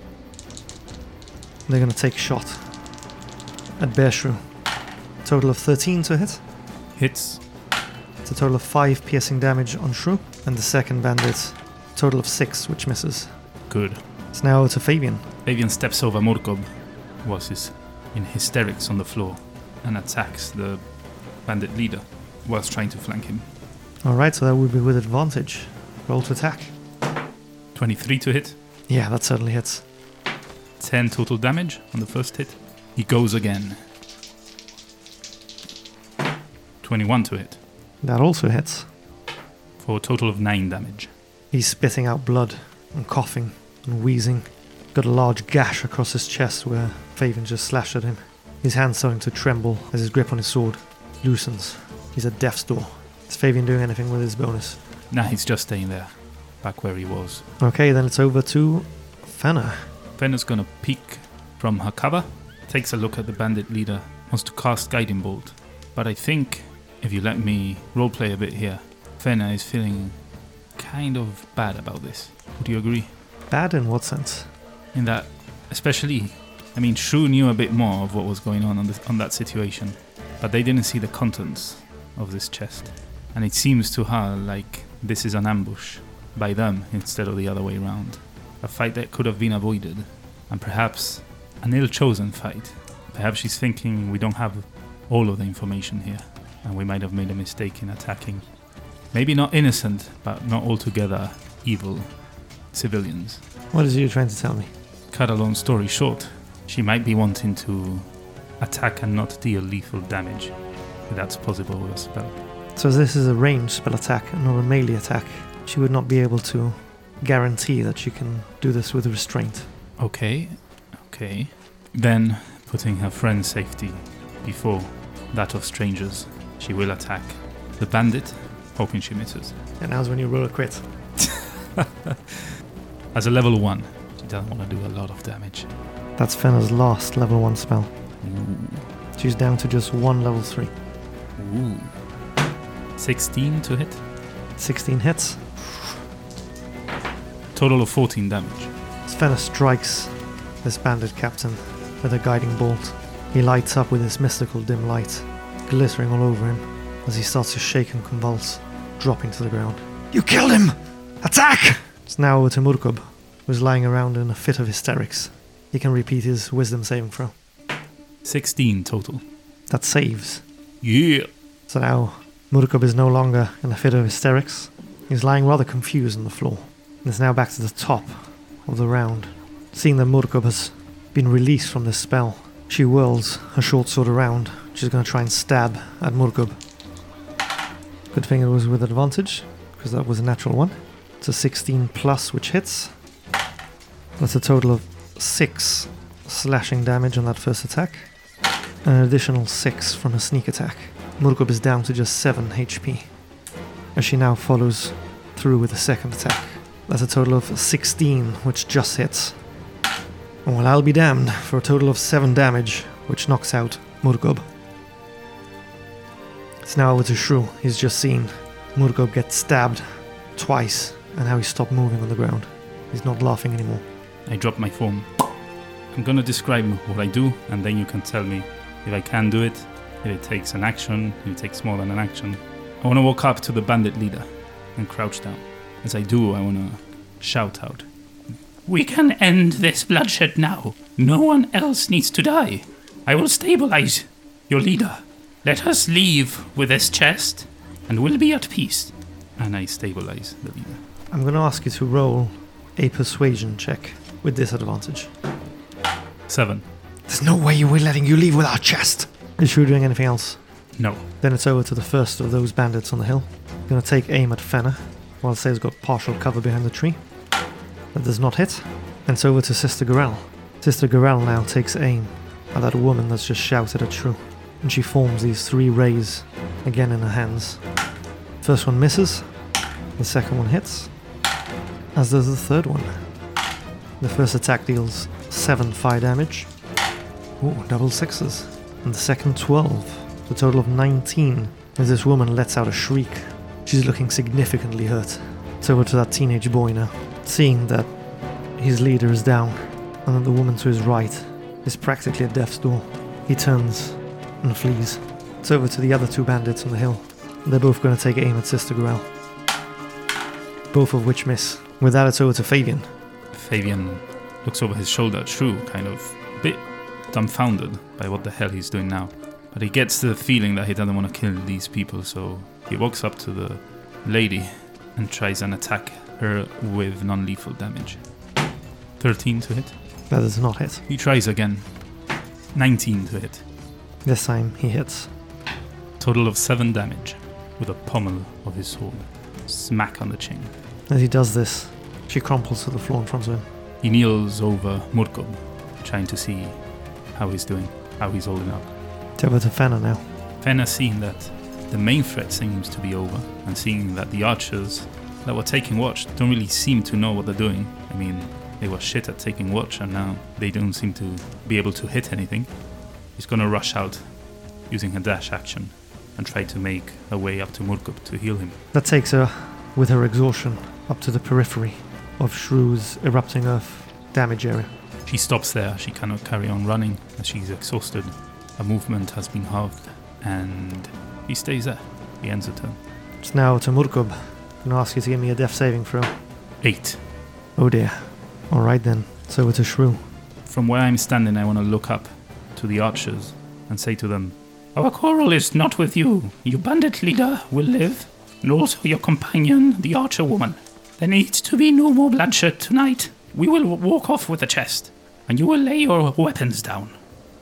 They're going to take a shot at Bearshrew. Total of 13 to hit. Hits. It's a total of 5 piercing damage on Shrew. And the second bandit, total of 6, which misses. Good. It's now to Fabian. Fabian steps over Murkob, who was in hysterics on the floor, and attacks the bandit leader whilst trying to flank him. Alright, so that would be with advantage. Roll to attack. 23 to hit. Yeah, that certainly hits. 10 total damage on the first hit. He goes again. 21 to hit, That also hits. for a total of 9 damage. He's spitting out blood and coughing and wheezing. Got a large gash across his chest where Fabian just slashed at him. His hand's starting to tremble as his grip on his sword loosens. He's at death's door. Is Fabian doing anything with his bonus? Nah, he's just staying there, back where he was. Okay, then it's over to Fenna. Fenna's gonna peek from her cover, takes a look at the bandit leader, wants to cast Guiding Bolt. But I think, if you let me roleplay a bit here, Fenna is feeling kind of bad about this. Would you agree? Bad in what sense? In that, especially, I mean, Shrew knew a bit more of what was going on on, this, on that situation, but they didn't see the contents of this chest. And it seems to her like this is an ambush by them instead of the other way around. A fight that could have been avoided, and perhaps an ill chosen fight. Perhaps she's thinking we don't have all of the information here, and we might have made a mistake in attacking. Maybe not innocent, but not altogether evil civilians. What is it you're trying to tell me? Cut a long story short, she might be wanting to attack and not deal lethal damage. If that's possible with a spell. So this is a ranged spell attack and not a melee attack. She would not be able to guarantee that she can do this with restraint. Okay, okay. Then, putting her friend's safety before that of strangers, she will attack the bandit, hoping she misses. And now's when you roll a crit. As a level 1, she doesn't want to do a lot of damage. That's Fenna's last level 1 spell. Ooh. She's down to just one level 3. Ooh. 16 to hit. 16 hits. Total of 14 damage. As Fenna strikes this bandit captain with a guiding bolt, he lights up with his mystical dim light, glittering all over him as he starts to shake and convulse, dropping to the ground. You killed him! Attack! It's now over to Murkub, who's lying around in a fit of hysterics. He can repeat his wisdom saving throw. 16 total. That saves. Yeah. So now Murkub is no longer in a fit of hysterics. He's lying rather confused on the floor. And is now back to the top of the round. Seeing that Murkub has been released from this spell, she whirls her short sword around. She's going to try and stab at Murkub. Good thing it was with advantage, because that was a natural one. It's a 16 plus, which hits. That's a total of 6 slashing damage on that first attack. An additional 6 from a sneak attack. Murkub is down to just 7 HP. As she now follows through with the second attack. That's a total of 16, which just hits. Well, I'll be damned for a total of 7 damage, which knocks out Murkub. It's now over to Shrew. He's just seen Murkub get stabbed twice and how he stopped moving on the ground. He's not laughing anymore. I drop my phone. I'm gonna describe what I do, and then you can tell me if I can do it, it takes an action, it takes more than an action. I wanna walk up to the bandit leader and crouch down. As I do, I wanna shout out. We can end this bloodshed now. No one else needs to die. I will stabilize your leader. Let us leave with this chest, and we'll be at peace. And I stabilize the leader. I'm going to ask you to roll a persuasion check with disadvantage. Seven. There's no way we're letting you leave with our chest. Is Shrew doing anything else? No. Then it's over to the first of those bandits on the hill. Gonna take aim at Fenna, while Say's got partial cover behind the tree. That does not hit. And it's over to Sister Gorel. Sister Gorel now takes aim at that woman that's just shouted at Shrew. And she forms these three rays again in her hands. First one misses, the second one hits, as does the third one. The first attack deals 7 fire damage. Ooh, double sixes. And the second 12. The total of 19 as this woman lets out a shriek. She's looking significantly hurt. It's over to that teenage boy now. Seeing that his leader is down and that the woman to his right is practically at death's door, he turns and flees. It's over to the other two bandits on the hill. They're both going to take aim at Sister Gorel. Both of which miss. With that, it's over to Fabian. Fabian looks over his shoulder Shrew, kind of a bit dumbfounded by what the hell he's doing now. But he gets the feeling that he doesn't want to kill these people, so he walks up to the lady and tries and attack her with non lethal damage. 13 to hit. That does not hit. He tries again. 19 to hit. This time he hits. Total of 7 damage with a pommel of his sword. Smack on the chin. As he does this, she crumples to the floor in front of him. He kneels over Murkob, trying to see how he's doing, how he's holding up. It's over to Fenna now. Fenna seeing that the main threat seems to be over, and seeing that the archers that were taking watch don't really seem to know what they're doing. I mean, they were shit at taking watch, and now they don't seem to be able to hit anything. He's gonna rush out using her dash action and try to make her way up to Murkob to heal him. That takes her, with her exhaustion, up to the periphery of Shrew's erupting earth damage area. She stops there. She cannot carry on running as she's exhausted. Her movement has been halved, and he stays there. He ends the turn. It's now to Murkob. I'm gonna ask you to give me a death saving throw. Eight. Oh dear. Alright then. So it's to Shrew. From where I'm standing, I want to look up to the archers and say to them, Our quarrel is not with you. Your bandit leader will live, and also your companion, the archer woman. There needs to be no more bloodshed tonight. We will walk off with the chest, and you will lay your weapons down,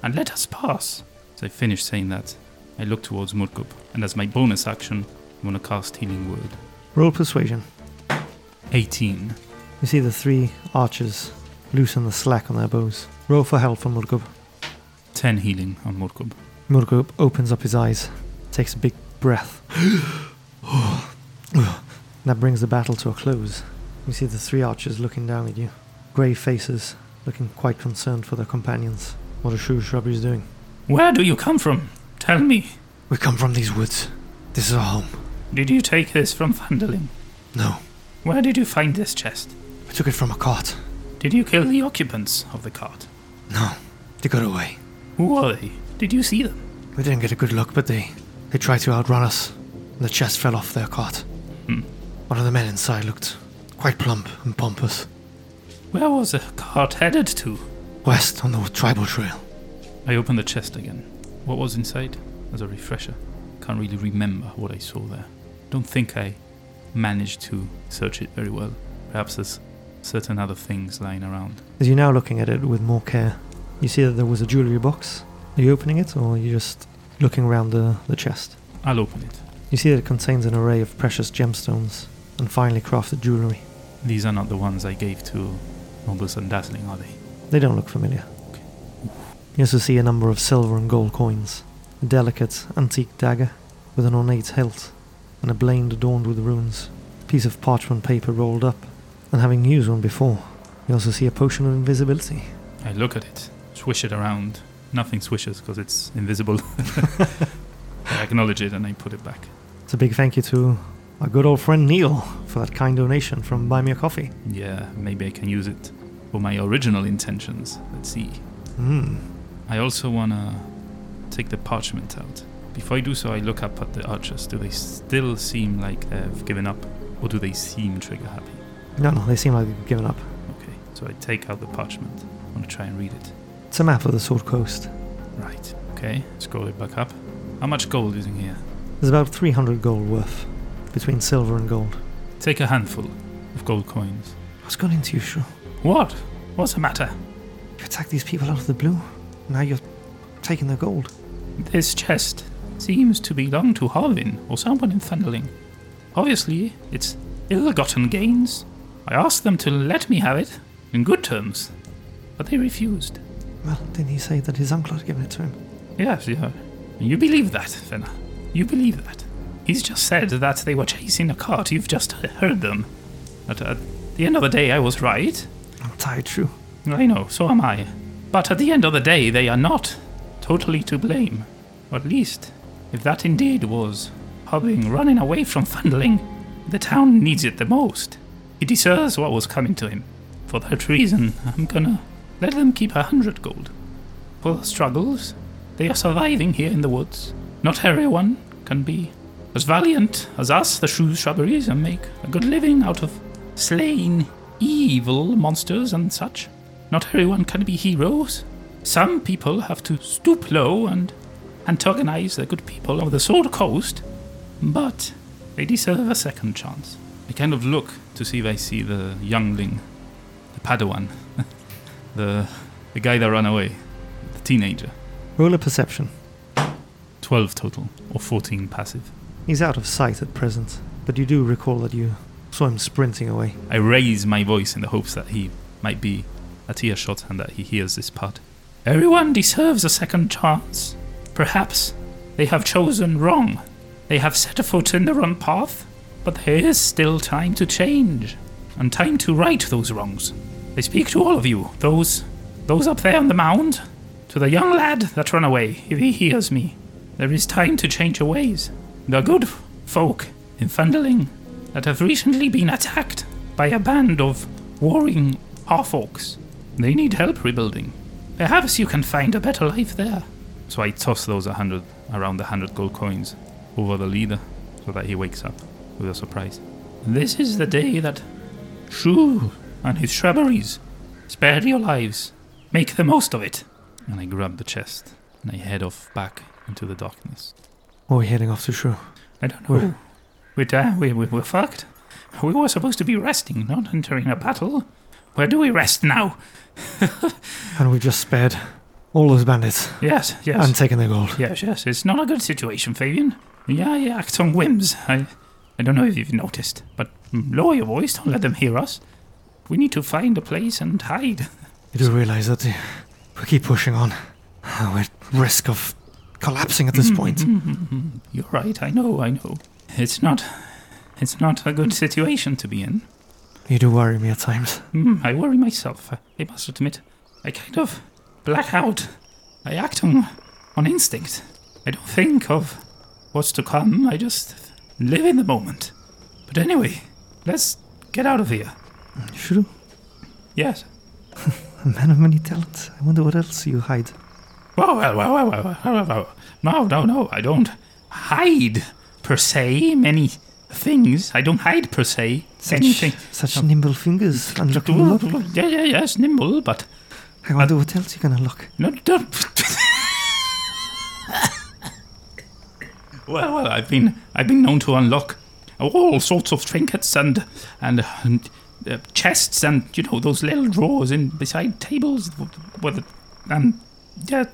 and let us pass. As I finish saying that, I look towards Murkub, and as my bonus action, I want to cast Healing Word. Roll persuasion. 18. You see the three archers loosen the slack on their bows. Roll for help from Murkob. 10 healing on Murkub. Murkob opens up his eyes, takes a big breath. that brings the battle to a close. You see the three archers looking down at you. Grave faces, looking quite concerned for their companions. What are Shrew Shrubberies doing? Where do you come from? Tell me. We come from these woods. This is our home. Did you take this from Phandalin? No, Where did you find this chest? we took it from a cart. Did you kill the occupants of the cart? No, they got away. Who are they? Did you see them? We didn't get a good look, but they they tried to outrun us. And the chest fell off their cart. Hmm. One of the men inside looked quite plump and pompous. Where was the cart headed to? West on the Triboar Trail. I opened the chest again. What was inside? As a refresher. Can't really remember what I saw there. Don't think I managed to search it very well. Perhaps there's certain other things lying around. As you're now looking at it with more care, you see that there was a jewellery box. Are you opening it, or are you just looking around the, the chest? I'll open it. You see that it contains an array of precious gemstones and finely crafted jewellery. These are not the ones I gave to Nobles and Dazzling, are they? They don't look familiar. You also see a number of silver and gold coins, a delicate antique dagger with an ornate hilt, and a blade adorned with runes, a piece of parchment paper rolled up, and having used one before, you also see a potion of invisibility. I look at it, swish it around. Nothing swishes because it's invisible. I acknowledge it and I put it back. It's a big thank you to our good old friend Neil for that kind donation from Buy Me a Coffee. Yeah, maybe I can use it for my original intentions. Let's see. Hmm. I also want to take the parchment out. Before I do so, I look up at the archers. Do they still seem like they've given up? Or do they seem trigger happy? No, no, they seem like they've given up. Okay, so I take out the parchment. I want to try and read it. It's a map of the Sword Coast. Right, okay, scroll it back up. How much gold is in here? There's about 300 gold worth, between silver and gold. Take a handful of gold coins. What's gone into you, Shrew? What? What's the matter? You attacked these people out of the blue. Now you're taking their gold. This chest seems to belong to Harbin or someone in Phandalin. Obviously, it's ill gotten gains. I asked them to let me have it in good terms, but they refused. Well, didn't he say that his uncle had given it to him? Yes, yeah. You believe that, Fenna. You believe that. He's just said that they were chasing a cart. You've just heard them. At, at the end of the day, I was right. I'm tired, Shrew. I know, so am I. But at the end of the day, they are not totally to blame. Or at least, if that indeed was Harbin running away from Phandalin, the town needs it the most. He deserves what was coming to him. For that reason, I'm gonna let them keep a hundred gold. For the struggles, they are surviving here in the woods. Not everyone can be as valiant as us, the Shrew Shrubberies, and make a good living out of slaying evil monsters and such. Not everyone can be heroes. Some people have to stoop low and antagonize the good people of the Sword Coast, but they deserve a second chance. I kind of look to see if I see the youngling, the Padawan, the the guy that ran away, the teenager. Roll a perception. 12 total, or 14 passive. He's out of sight at present, but you do recall that you saw him sprinting away. I raise my voice in the hopes that he might be at earshot and that he hears this part. Everyone deserves a second chance. Perhaps they have chosen wrong. They have set a foot in the wrong path, but there is still time to change and time to right those wrongs. I speak to all of you, those those up there on the mound, to the young lad that ran away, if he hears me. There is time to change your ways. The good folk in Phandalin that have recently been attacked by a band of warring half orcs. They need help rebuilding. Perhaps you can find a better life there. So I toss those a hundred around the hundred gold coins over the leader so that he wakes up with a surprise. This is the day that Shrew and his shrubberies spared your lives. Make the most of it. And I grab the chest and I head off back into the darkness. Oh, or are we heading off to Shrew? I don't know. We're, we, we, we're fucked. We were supposed to be resting, not entering a battle. Where do we rest now? And we just spared all those bandits Yes, yes. and taken their gold. yes, yes. It's not a good situation, Fabian. Yeah, you act on whims. I, I don't know if you've noticed, but lower your voice. Don't let them hear us. We need to find a place and hide. You do realize that if we keep pushing on, we're at risk of collapsing at this mm-hmm, point. Mm-hmm, mm-hmm. You're right. I know. I know. It's not. It's not a good situation to be in. You do worry me at times. Mm, I worry myself. I, must admit, I kind of black out. I act on, on instinct. I don't think of what's to come. I just live in the moment. But anyway, let's get out of here. Shuru, Yes. a man of many talents. I wonder what else you hide. Well, well, well, well, well, well, well. No, no, no. I don't hide per se many things. I don't hide per se anything. Such nimble fingers unlocking lot. Yeah, yeah, yes, nimble, but I wonder what else you can unlock. no, don't. well, well, I've been I've been known to unlock all sorts of trinkets and and, and uh, chests and you know those little drawers in beside tables. With and yeah,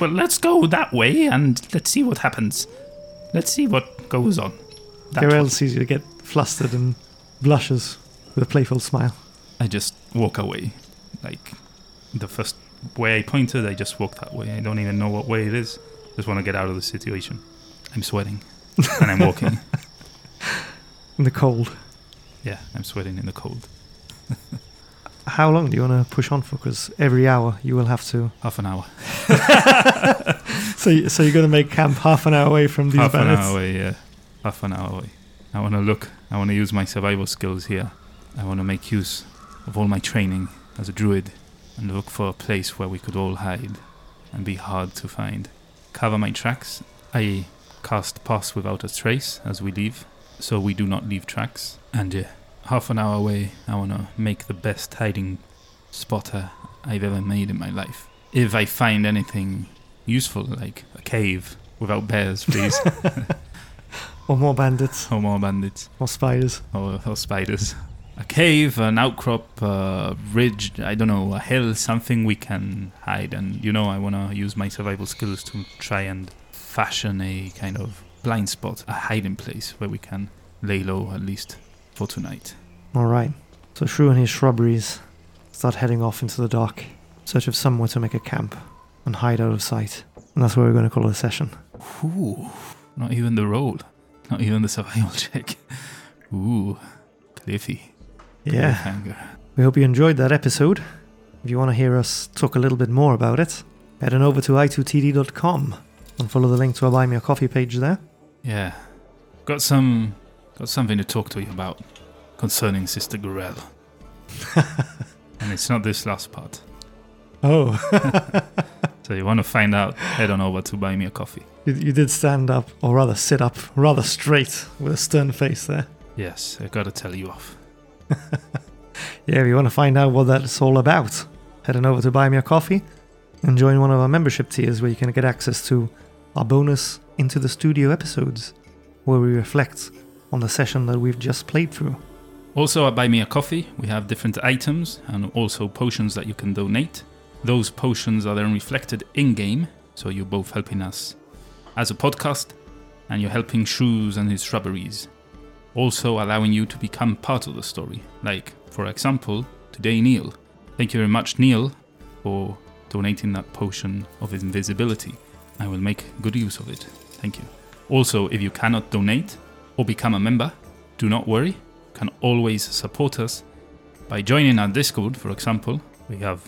well, let's go that way and let's see what happens. Let's see what goes on. Garel sees you get flustered and blushes with a playful smile. I just walk away. Like the first way I pointed, I just walk that way. I don't even know what way it is. Just want to get out of the situation. I'm sweating and I'm walking. In the cold. yeah, I'm sweating in the cold. How long do you want to push on for? Because every hour you will have to. Half an hour. So, so you're going to make camp half an hour away from these Half an hour away, yeah. Half an hour away. I want to look. I want to use my survival skills here. I want to make use of all my training as a druid and look for a place where we could all hide and be hard to find. Cover my tracks. I cast Pass Without a Trace as we leave, so we do not leave tracks. And yeah, half an hour away, I want to make the best hiding spotter I've ever made in my life. If I find anything useful, like a cave without bears, please. Or more bandits. or more bandits Or spiders. or, or spiders. A cave, an outcrop, a ridge, I don't know, a hill, something we can hide. And you know, I want to use my survival skills to try and fashion a kind of blind spot, a hiding place where we can lay low at least for tonight. All right. So Shrew and his shrubberies start heading off into the dark, search of somewhere to make a camp and hide out of sight. And that's where we're going to call it a session. Ooh, not even the roll, not even the survival check. Ooh, Cliffy. Yeah. Cliffhanger. We hope you enjoyed that episode. If you want to hear us talk a little bit more about it, head on over to i2td.com and follow the link to our Buy Me a Coffee page there. Yeah, got some, got something to talk to you about concerning Sister Gorel. and it's not this last part. Oh, So you want to find out? Head on over to buy me a coffee. you, you did stand up, or rather sit up, rather straight with a stern face there. Yes, I've gotta tell you off. Yeah, if you want to find out what that's all about, head on over to Buy Me a Coffee and join one of our membership tiers where you can get access to our bonus Into the Studio episodes, where we reflect on the session that we've just played through. Also, at Buy Me a Coffee, we have different items and also potions that you can donate. Those potions are then reflected in game, so you're both helping us as a podcast and you're helping Shoes and his shrubberies. Also, allowing you to become part of the story. Like, for example, today, Neil. Thank you very much, Neil, for donating that potion of invisibility. I will make good use of it. Thank you. Also, if you cannot donate or become a member, do not worry can always support us by joining our Discord, for example. We have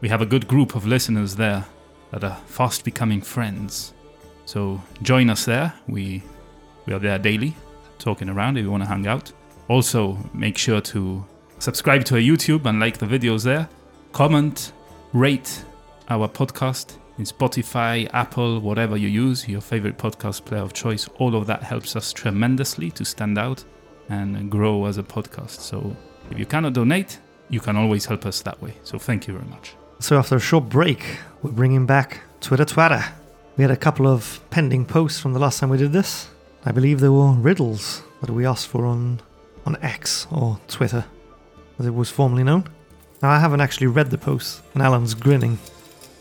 we have a good group of listeners there that are fast becoming friends. So join us there. We we are there daily, talking around if you want to hang out. Also, make sure to subscribe to our YouTube and like the videos there. Comment, rate our podcast in Spotify, Apple, whatever you use, your favorite podcast player of choice. All of that helps us tremendously to stand out and grow as a podcast. So if you cannot donate, you can always help us that way. So thank you very much. So after a short break, we're bringing back Twitter Twitter. We had a couple of pending posts from the last time we did this. I believe there were riddles that we asked for on on X or Twitter, as it was formerly known. Now I haven't actually read the posts, and Alan's grinning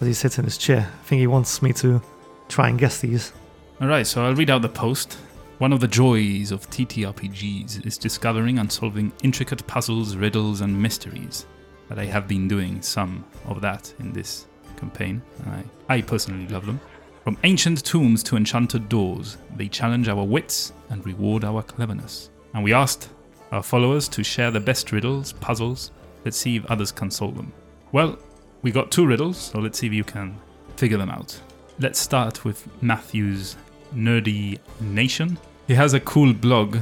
as he sits in his chair. I think he wants me to try and guess these. All right, so I'll read out the post. One of the joys of TTRPGs is discovering and solving intricate puzzles, riddles, and mysteries. That I have been doing some of that in this campaign, I, I personally love them. From ancient tombs to enchanted doors, they challenge our wits and reward our cleverness. And we asked our followers to share the best riddles, puzzles. Let's see if others can solve them. Well, we got two riddles, so let's see if you can figure them out. Let's start with Matthew's Nerdy Nation. He has a cool blog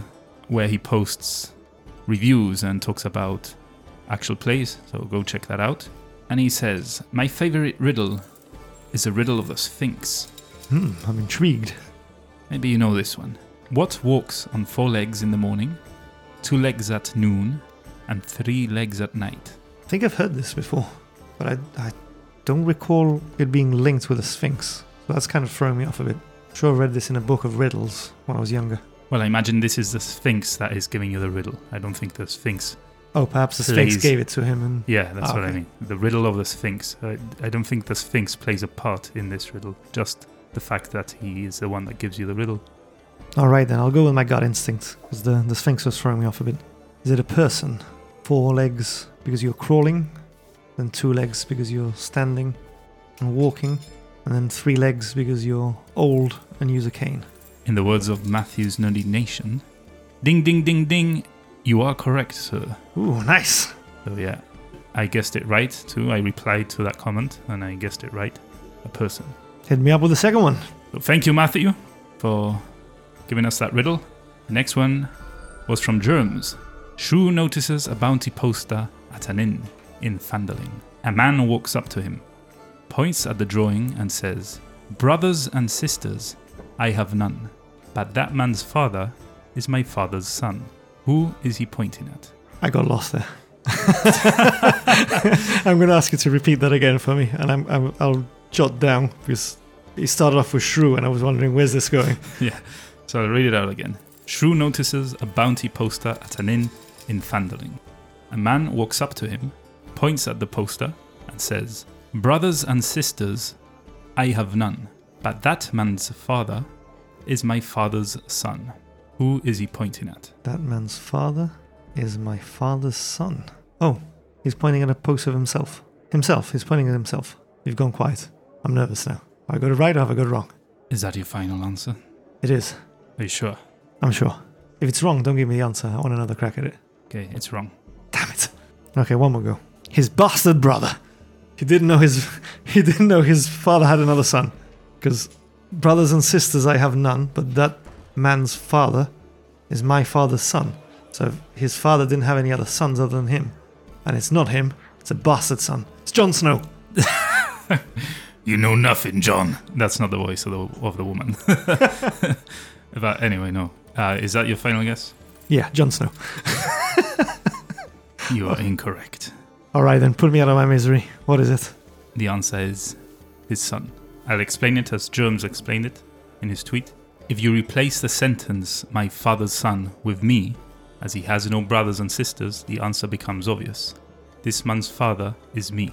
where he posts reviews and talks about actual plays, so go check that out. And he says, My favorite riddle is a riddle of the Sphinx. Hmm, I'm intrigued. Maybe you know this one. What walks on four legs in the morning, two legs at noon, and three legs at night? I think I've heard this before, but I, I don't recall it being linked with a sphinx. So that's kind of throwing me off a bit. I'm Sure, I read this in a book of riddles when I was younger. Well, I imagine this is the Sphinx that is giving you the riddle. I don't think the Sphinx. Oh, perhaps the sphinx Plays. gave it to him, and Yeah, that's Ah, what I mean. The riddle of the Sphinx. I, I don't think the Sphinx plays a part in this riddle. Just the fact that he is the one that gives you the riddle. all right then, I'll go with my gut instinct because the the sphinx was throwing me off a bit. Is it a person? Four legs because you're crawling, then two legs because you're standing and walking, and then three legs because you're old and use a cane. In the words of Matthew's Nerdy Nation, ding ding ding ding, you are correct, sir. Ooh, nice. So yeah, I guessed it right too. I replied to that comment and I guessed it right. A person. Hit me up with the second one. So thank you, Matthew, for giving us that riddle. The next one was from Germs. Shrew notices a bounty poster at an inn in Phandalin. A man walks up to him, points at the drawing, and says, Brothers and sisters, I have none, but that man's father is my father's son. Who is he pointing at? I got lost there. I'm going to ask you to repeat that again for me, and I'm, I'm, I'll jot down because he started off with shrew, and I was wondering where's this going. Yeah, so I'll read it out again. Shrew notices a bounty poster at an inn in Phandalin. A man walks up to him, points at the poster, and says, Brothers and sisters, I have none, but that man's father is my father's son. Who is he pointing at? That man's father is my father's son. Oh, he's pointing at a poster of himself. Himself. He's pointing at himself. You've gone quiet. I'm nervous now. Have I got it right or have I got it wrong? Is that your final answer? It is. Are you sure? I'm sure. If it's wrong, don't give me the answer. I want another crack at it. Okay, it's wrong. Damn it. Okay, one more go. His bastard brother. He didn't know his he didn't know his father had another son. Because brothers and sisters I have none, but that man's father is my father's son. So his father didn't have any other sons other than him. And it's not him, it's a bastard son. It's Jon Snow. You know nothing, John. That's not the voice of the, of the woman. but anyway, no. Uh, is that your final guess? Yeah, Jon Snow. You are incorrect. Alright then, pull me out of my misery. What is it? The answer is his son. I'll explain it as Germs explained it in his tweet. If you replace the sentence, my father's son, with me, as he has no brothers and sisters, the answer becomes obvious. This man's father is me,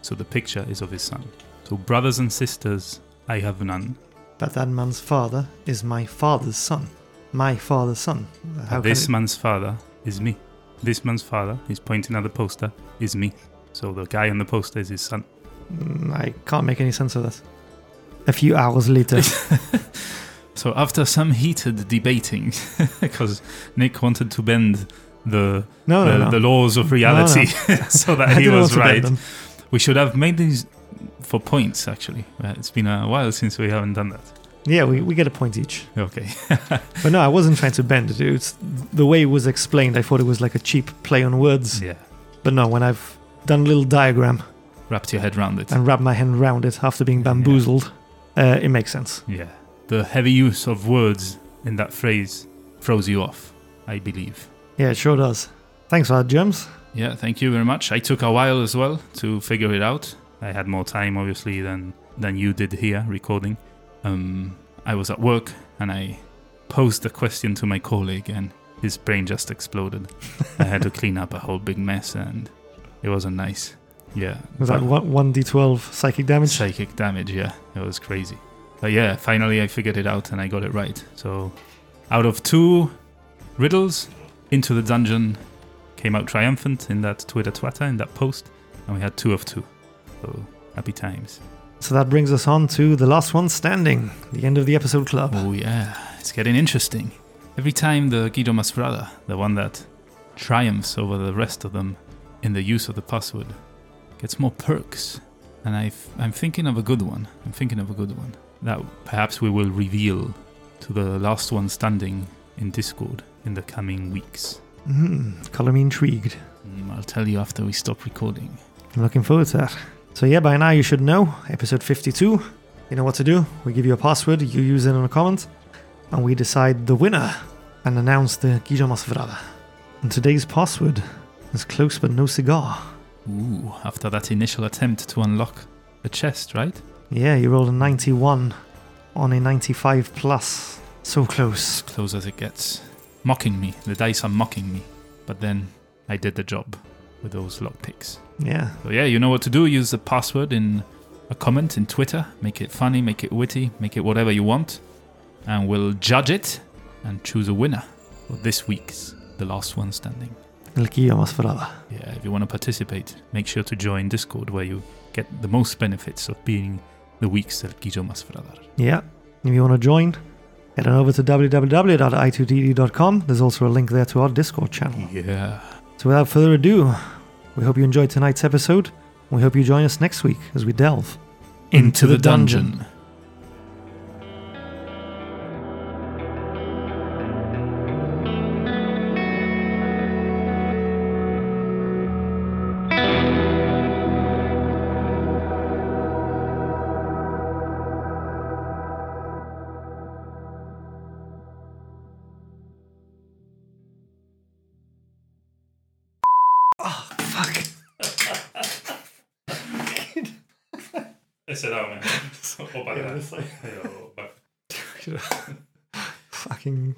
so the picture is of his son. So, brothers and sisters, I have none. But that man's father is my father's son. My father's son. How this it- man's father is me. This man's father, he's pointing at the poster, is me. So, the guy on the poster is his son. Mm, I can't make any sense of that. A few hours later. So after some heated debating, because Nick wanted to bend the No, no, the, no. the laws of reality so that he was want to bend right, we should have made these for points. Actually, Uh, it's been a while since we haven't done that. Yeah, we, we get a point each. Okay, But no, I wasn't trying to bend it. It's the way it was explained. I thought it was like a cheap play on words. yeah, But no, when I've done a little diagram wrapped your head around it. and wrapped my hand around it after being bamboozled, uh, it makes sense. Yeah, the heavy use of words in that phrase throws you off. I believe. Yeah, it sure does. Thanks for that, Germs. Yeah, thank you very much. I took a while as well to figure it out. I had more time, obviously, than than you did here recording. Um, I was at work and I posed a question to my colleague, and his brain just exploded. I had to clean up a whole big mess, and it wasn't nice. Yeah, Was that one, 1d12 psychic damage? psychic damage? Yeah, it was crazy. But yeah, finally I figured it out and I got it right. So, out of two riddles, into the dungeon came out triumphant in that Twitter twatter in that post, and we had two of two. So happy times. So that brings us on to the last one standing, the end of the episode club. Oh yeah, it's getting interesting. Every time the Guido Masfrada, the one that triumphs over the rest of them in the use of the password, gets more perks. And i I'm thinking of a good one. I'm thinking of a good one that perhaps we will reveal to the last one standing in Discord in the coming weeks. Mm, color me intrigued. Mm, I'll tell you after we stop recording. I'm looking forward to that. So yeah, by now you should know, episode 52. You know what to do. We give you a password, you use it in a comment, and we decide the winner and announce the Guillermo Masvrada. And today's password is close but no cigar. Ooh, after that initial attempt to unlock the chest, right? Yeah, you rolled a 91 on a 95 plus. So close. As close as it gets. Mocking me. The dice are mocking me. But then I did the job with those lockpicks. Yeah. So yeah, you know what to do. Use the password in a comment in Twitter. Make it funny, make it witty, make it whatever you want. And we'll judge it and choose a winner for this week's The Last One Standing. El Masvrada. Yeah, if you want to participate, make sure to join Discord where you get the most benefits of being the week's El Guillo Masfradar. Yeah. If you want to join, head on over to www.i2td.com. There's also a link there to our Discord channel. Yeah. So without further ado, we hope you enjoyed tonight's episode. We hope you join us next week as we delve Into the dungeon. Oh, Fucking.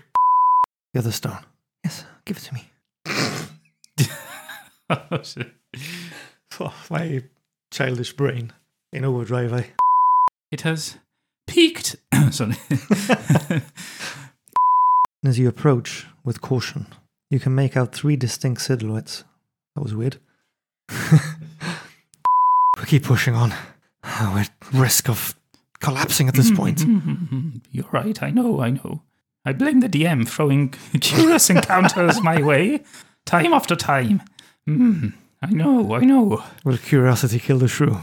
The other stone. Yes, give it to me. oh, shit. Oh, my childish brain in overdrive. eh? It has peaked. Sorry. As you approach with caution, you can make out three distinct silhouettes. That was weird. we keep pushing on. We're at risk of collapsing at this mm-hmm, point. Mm-hmm, mm-hmm. You're right. I know. I know. I blame the DM throwing curious encounters my way, time after time. Mm, I know. I know. Will curiosity kill the shrew?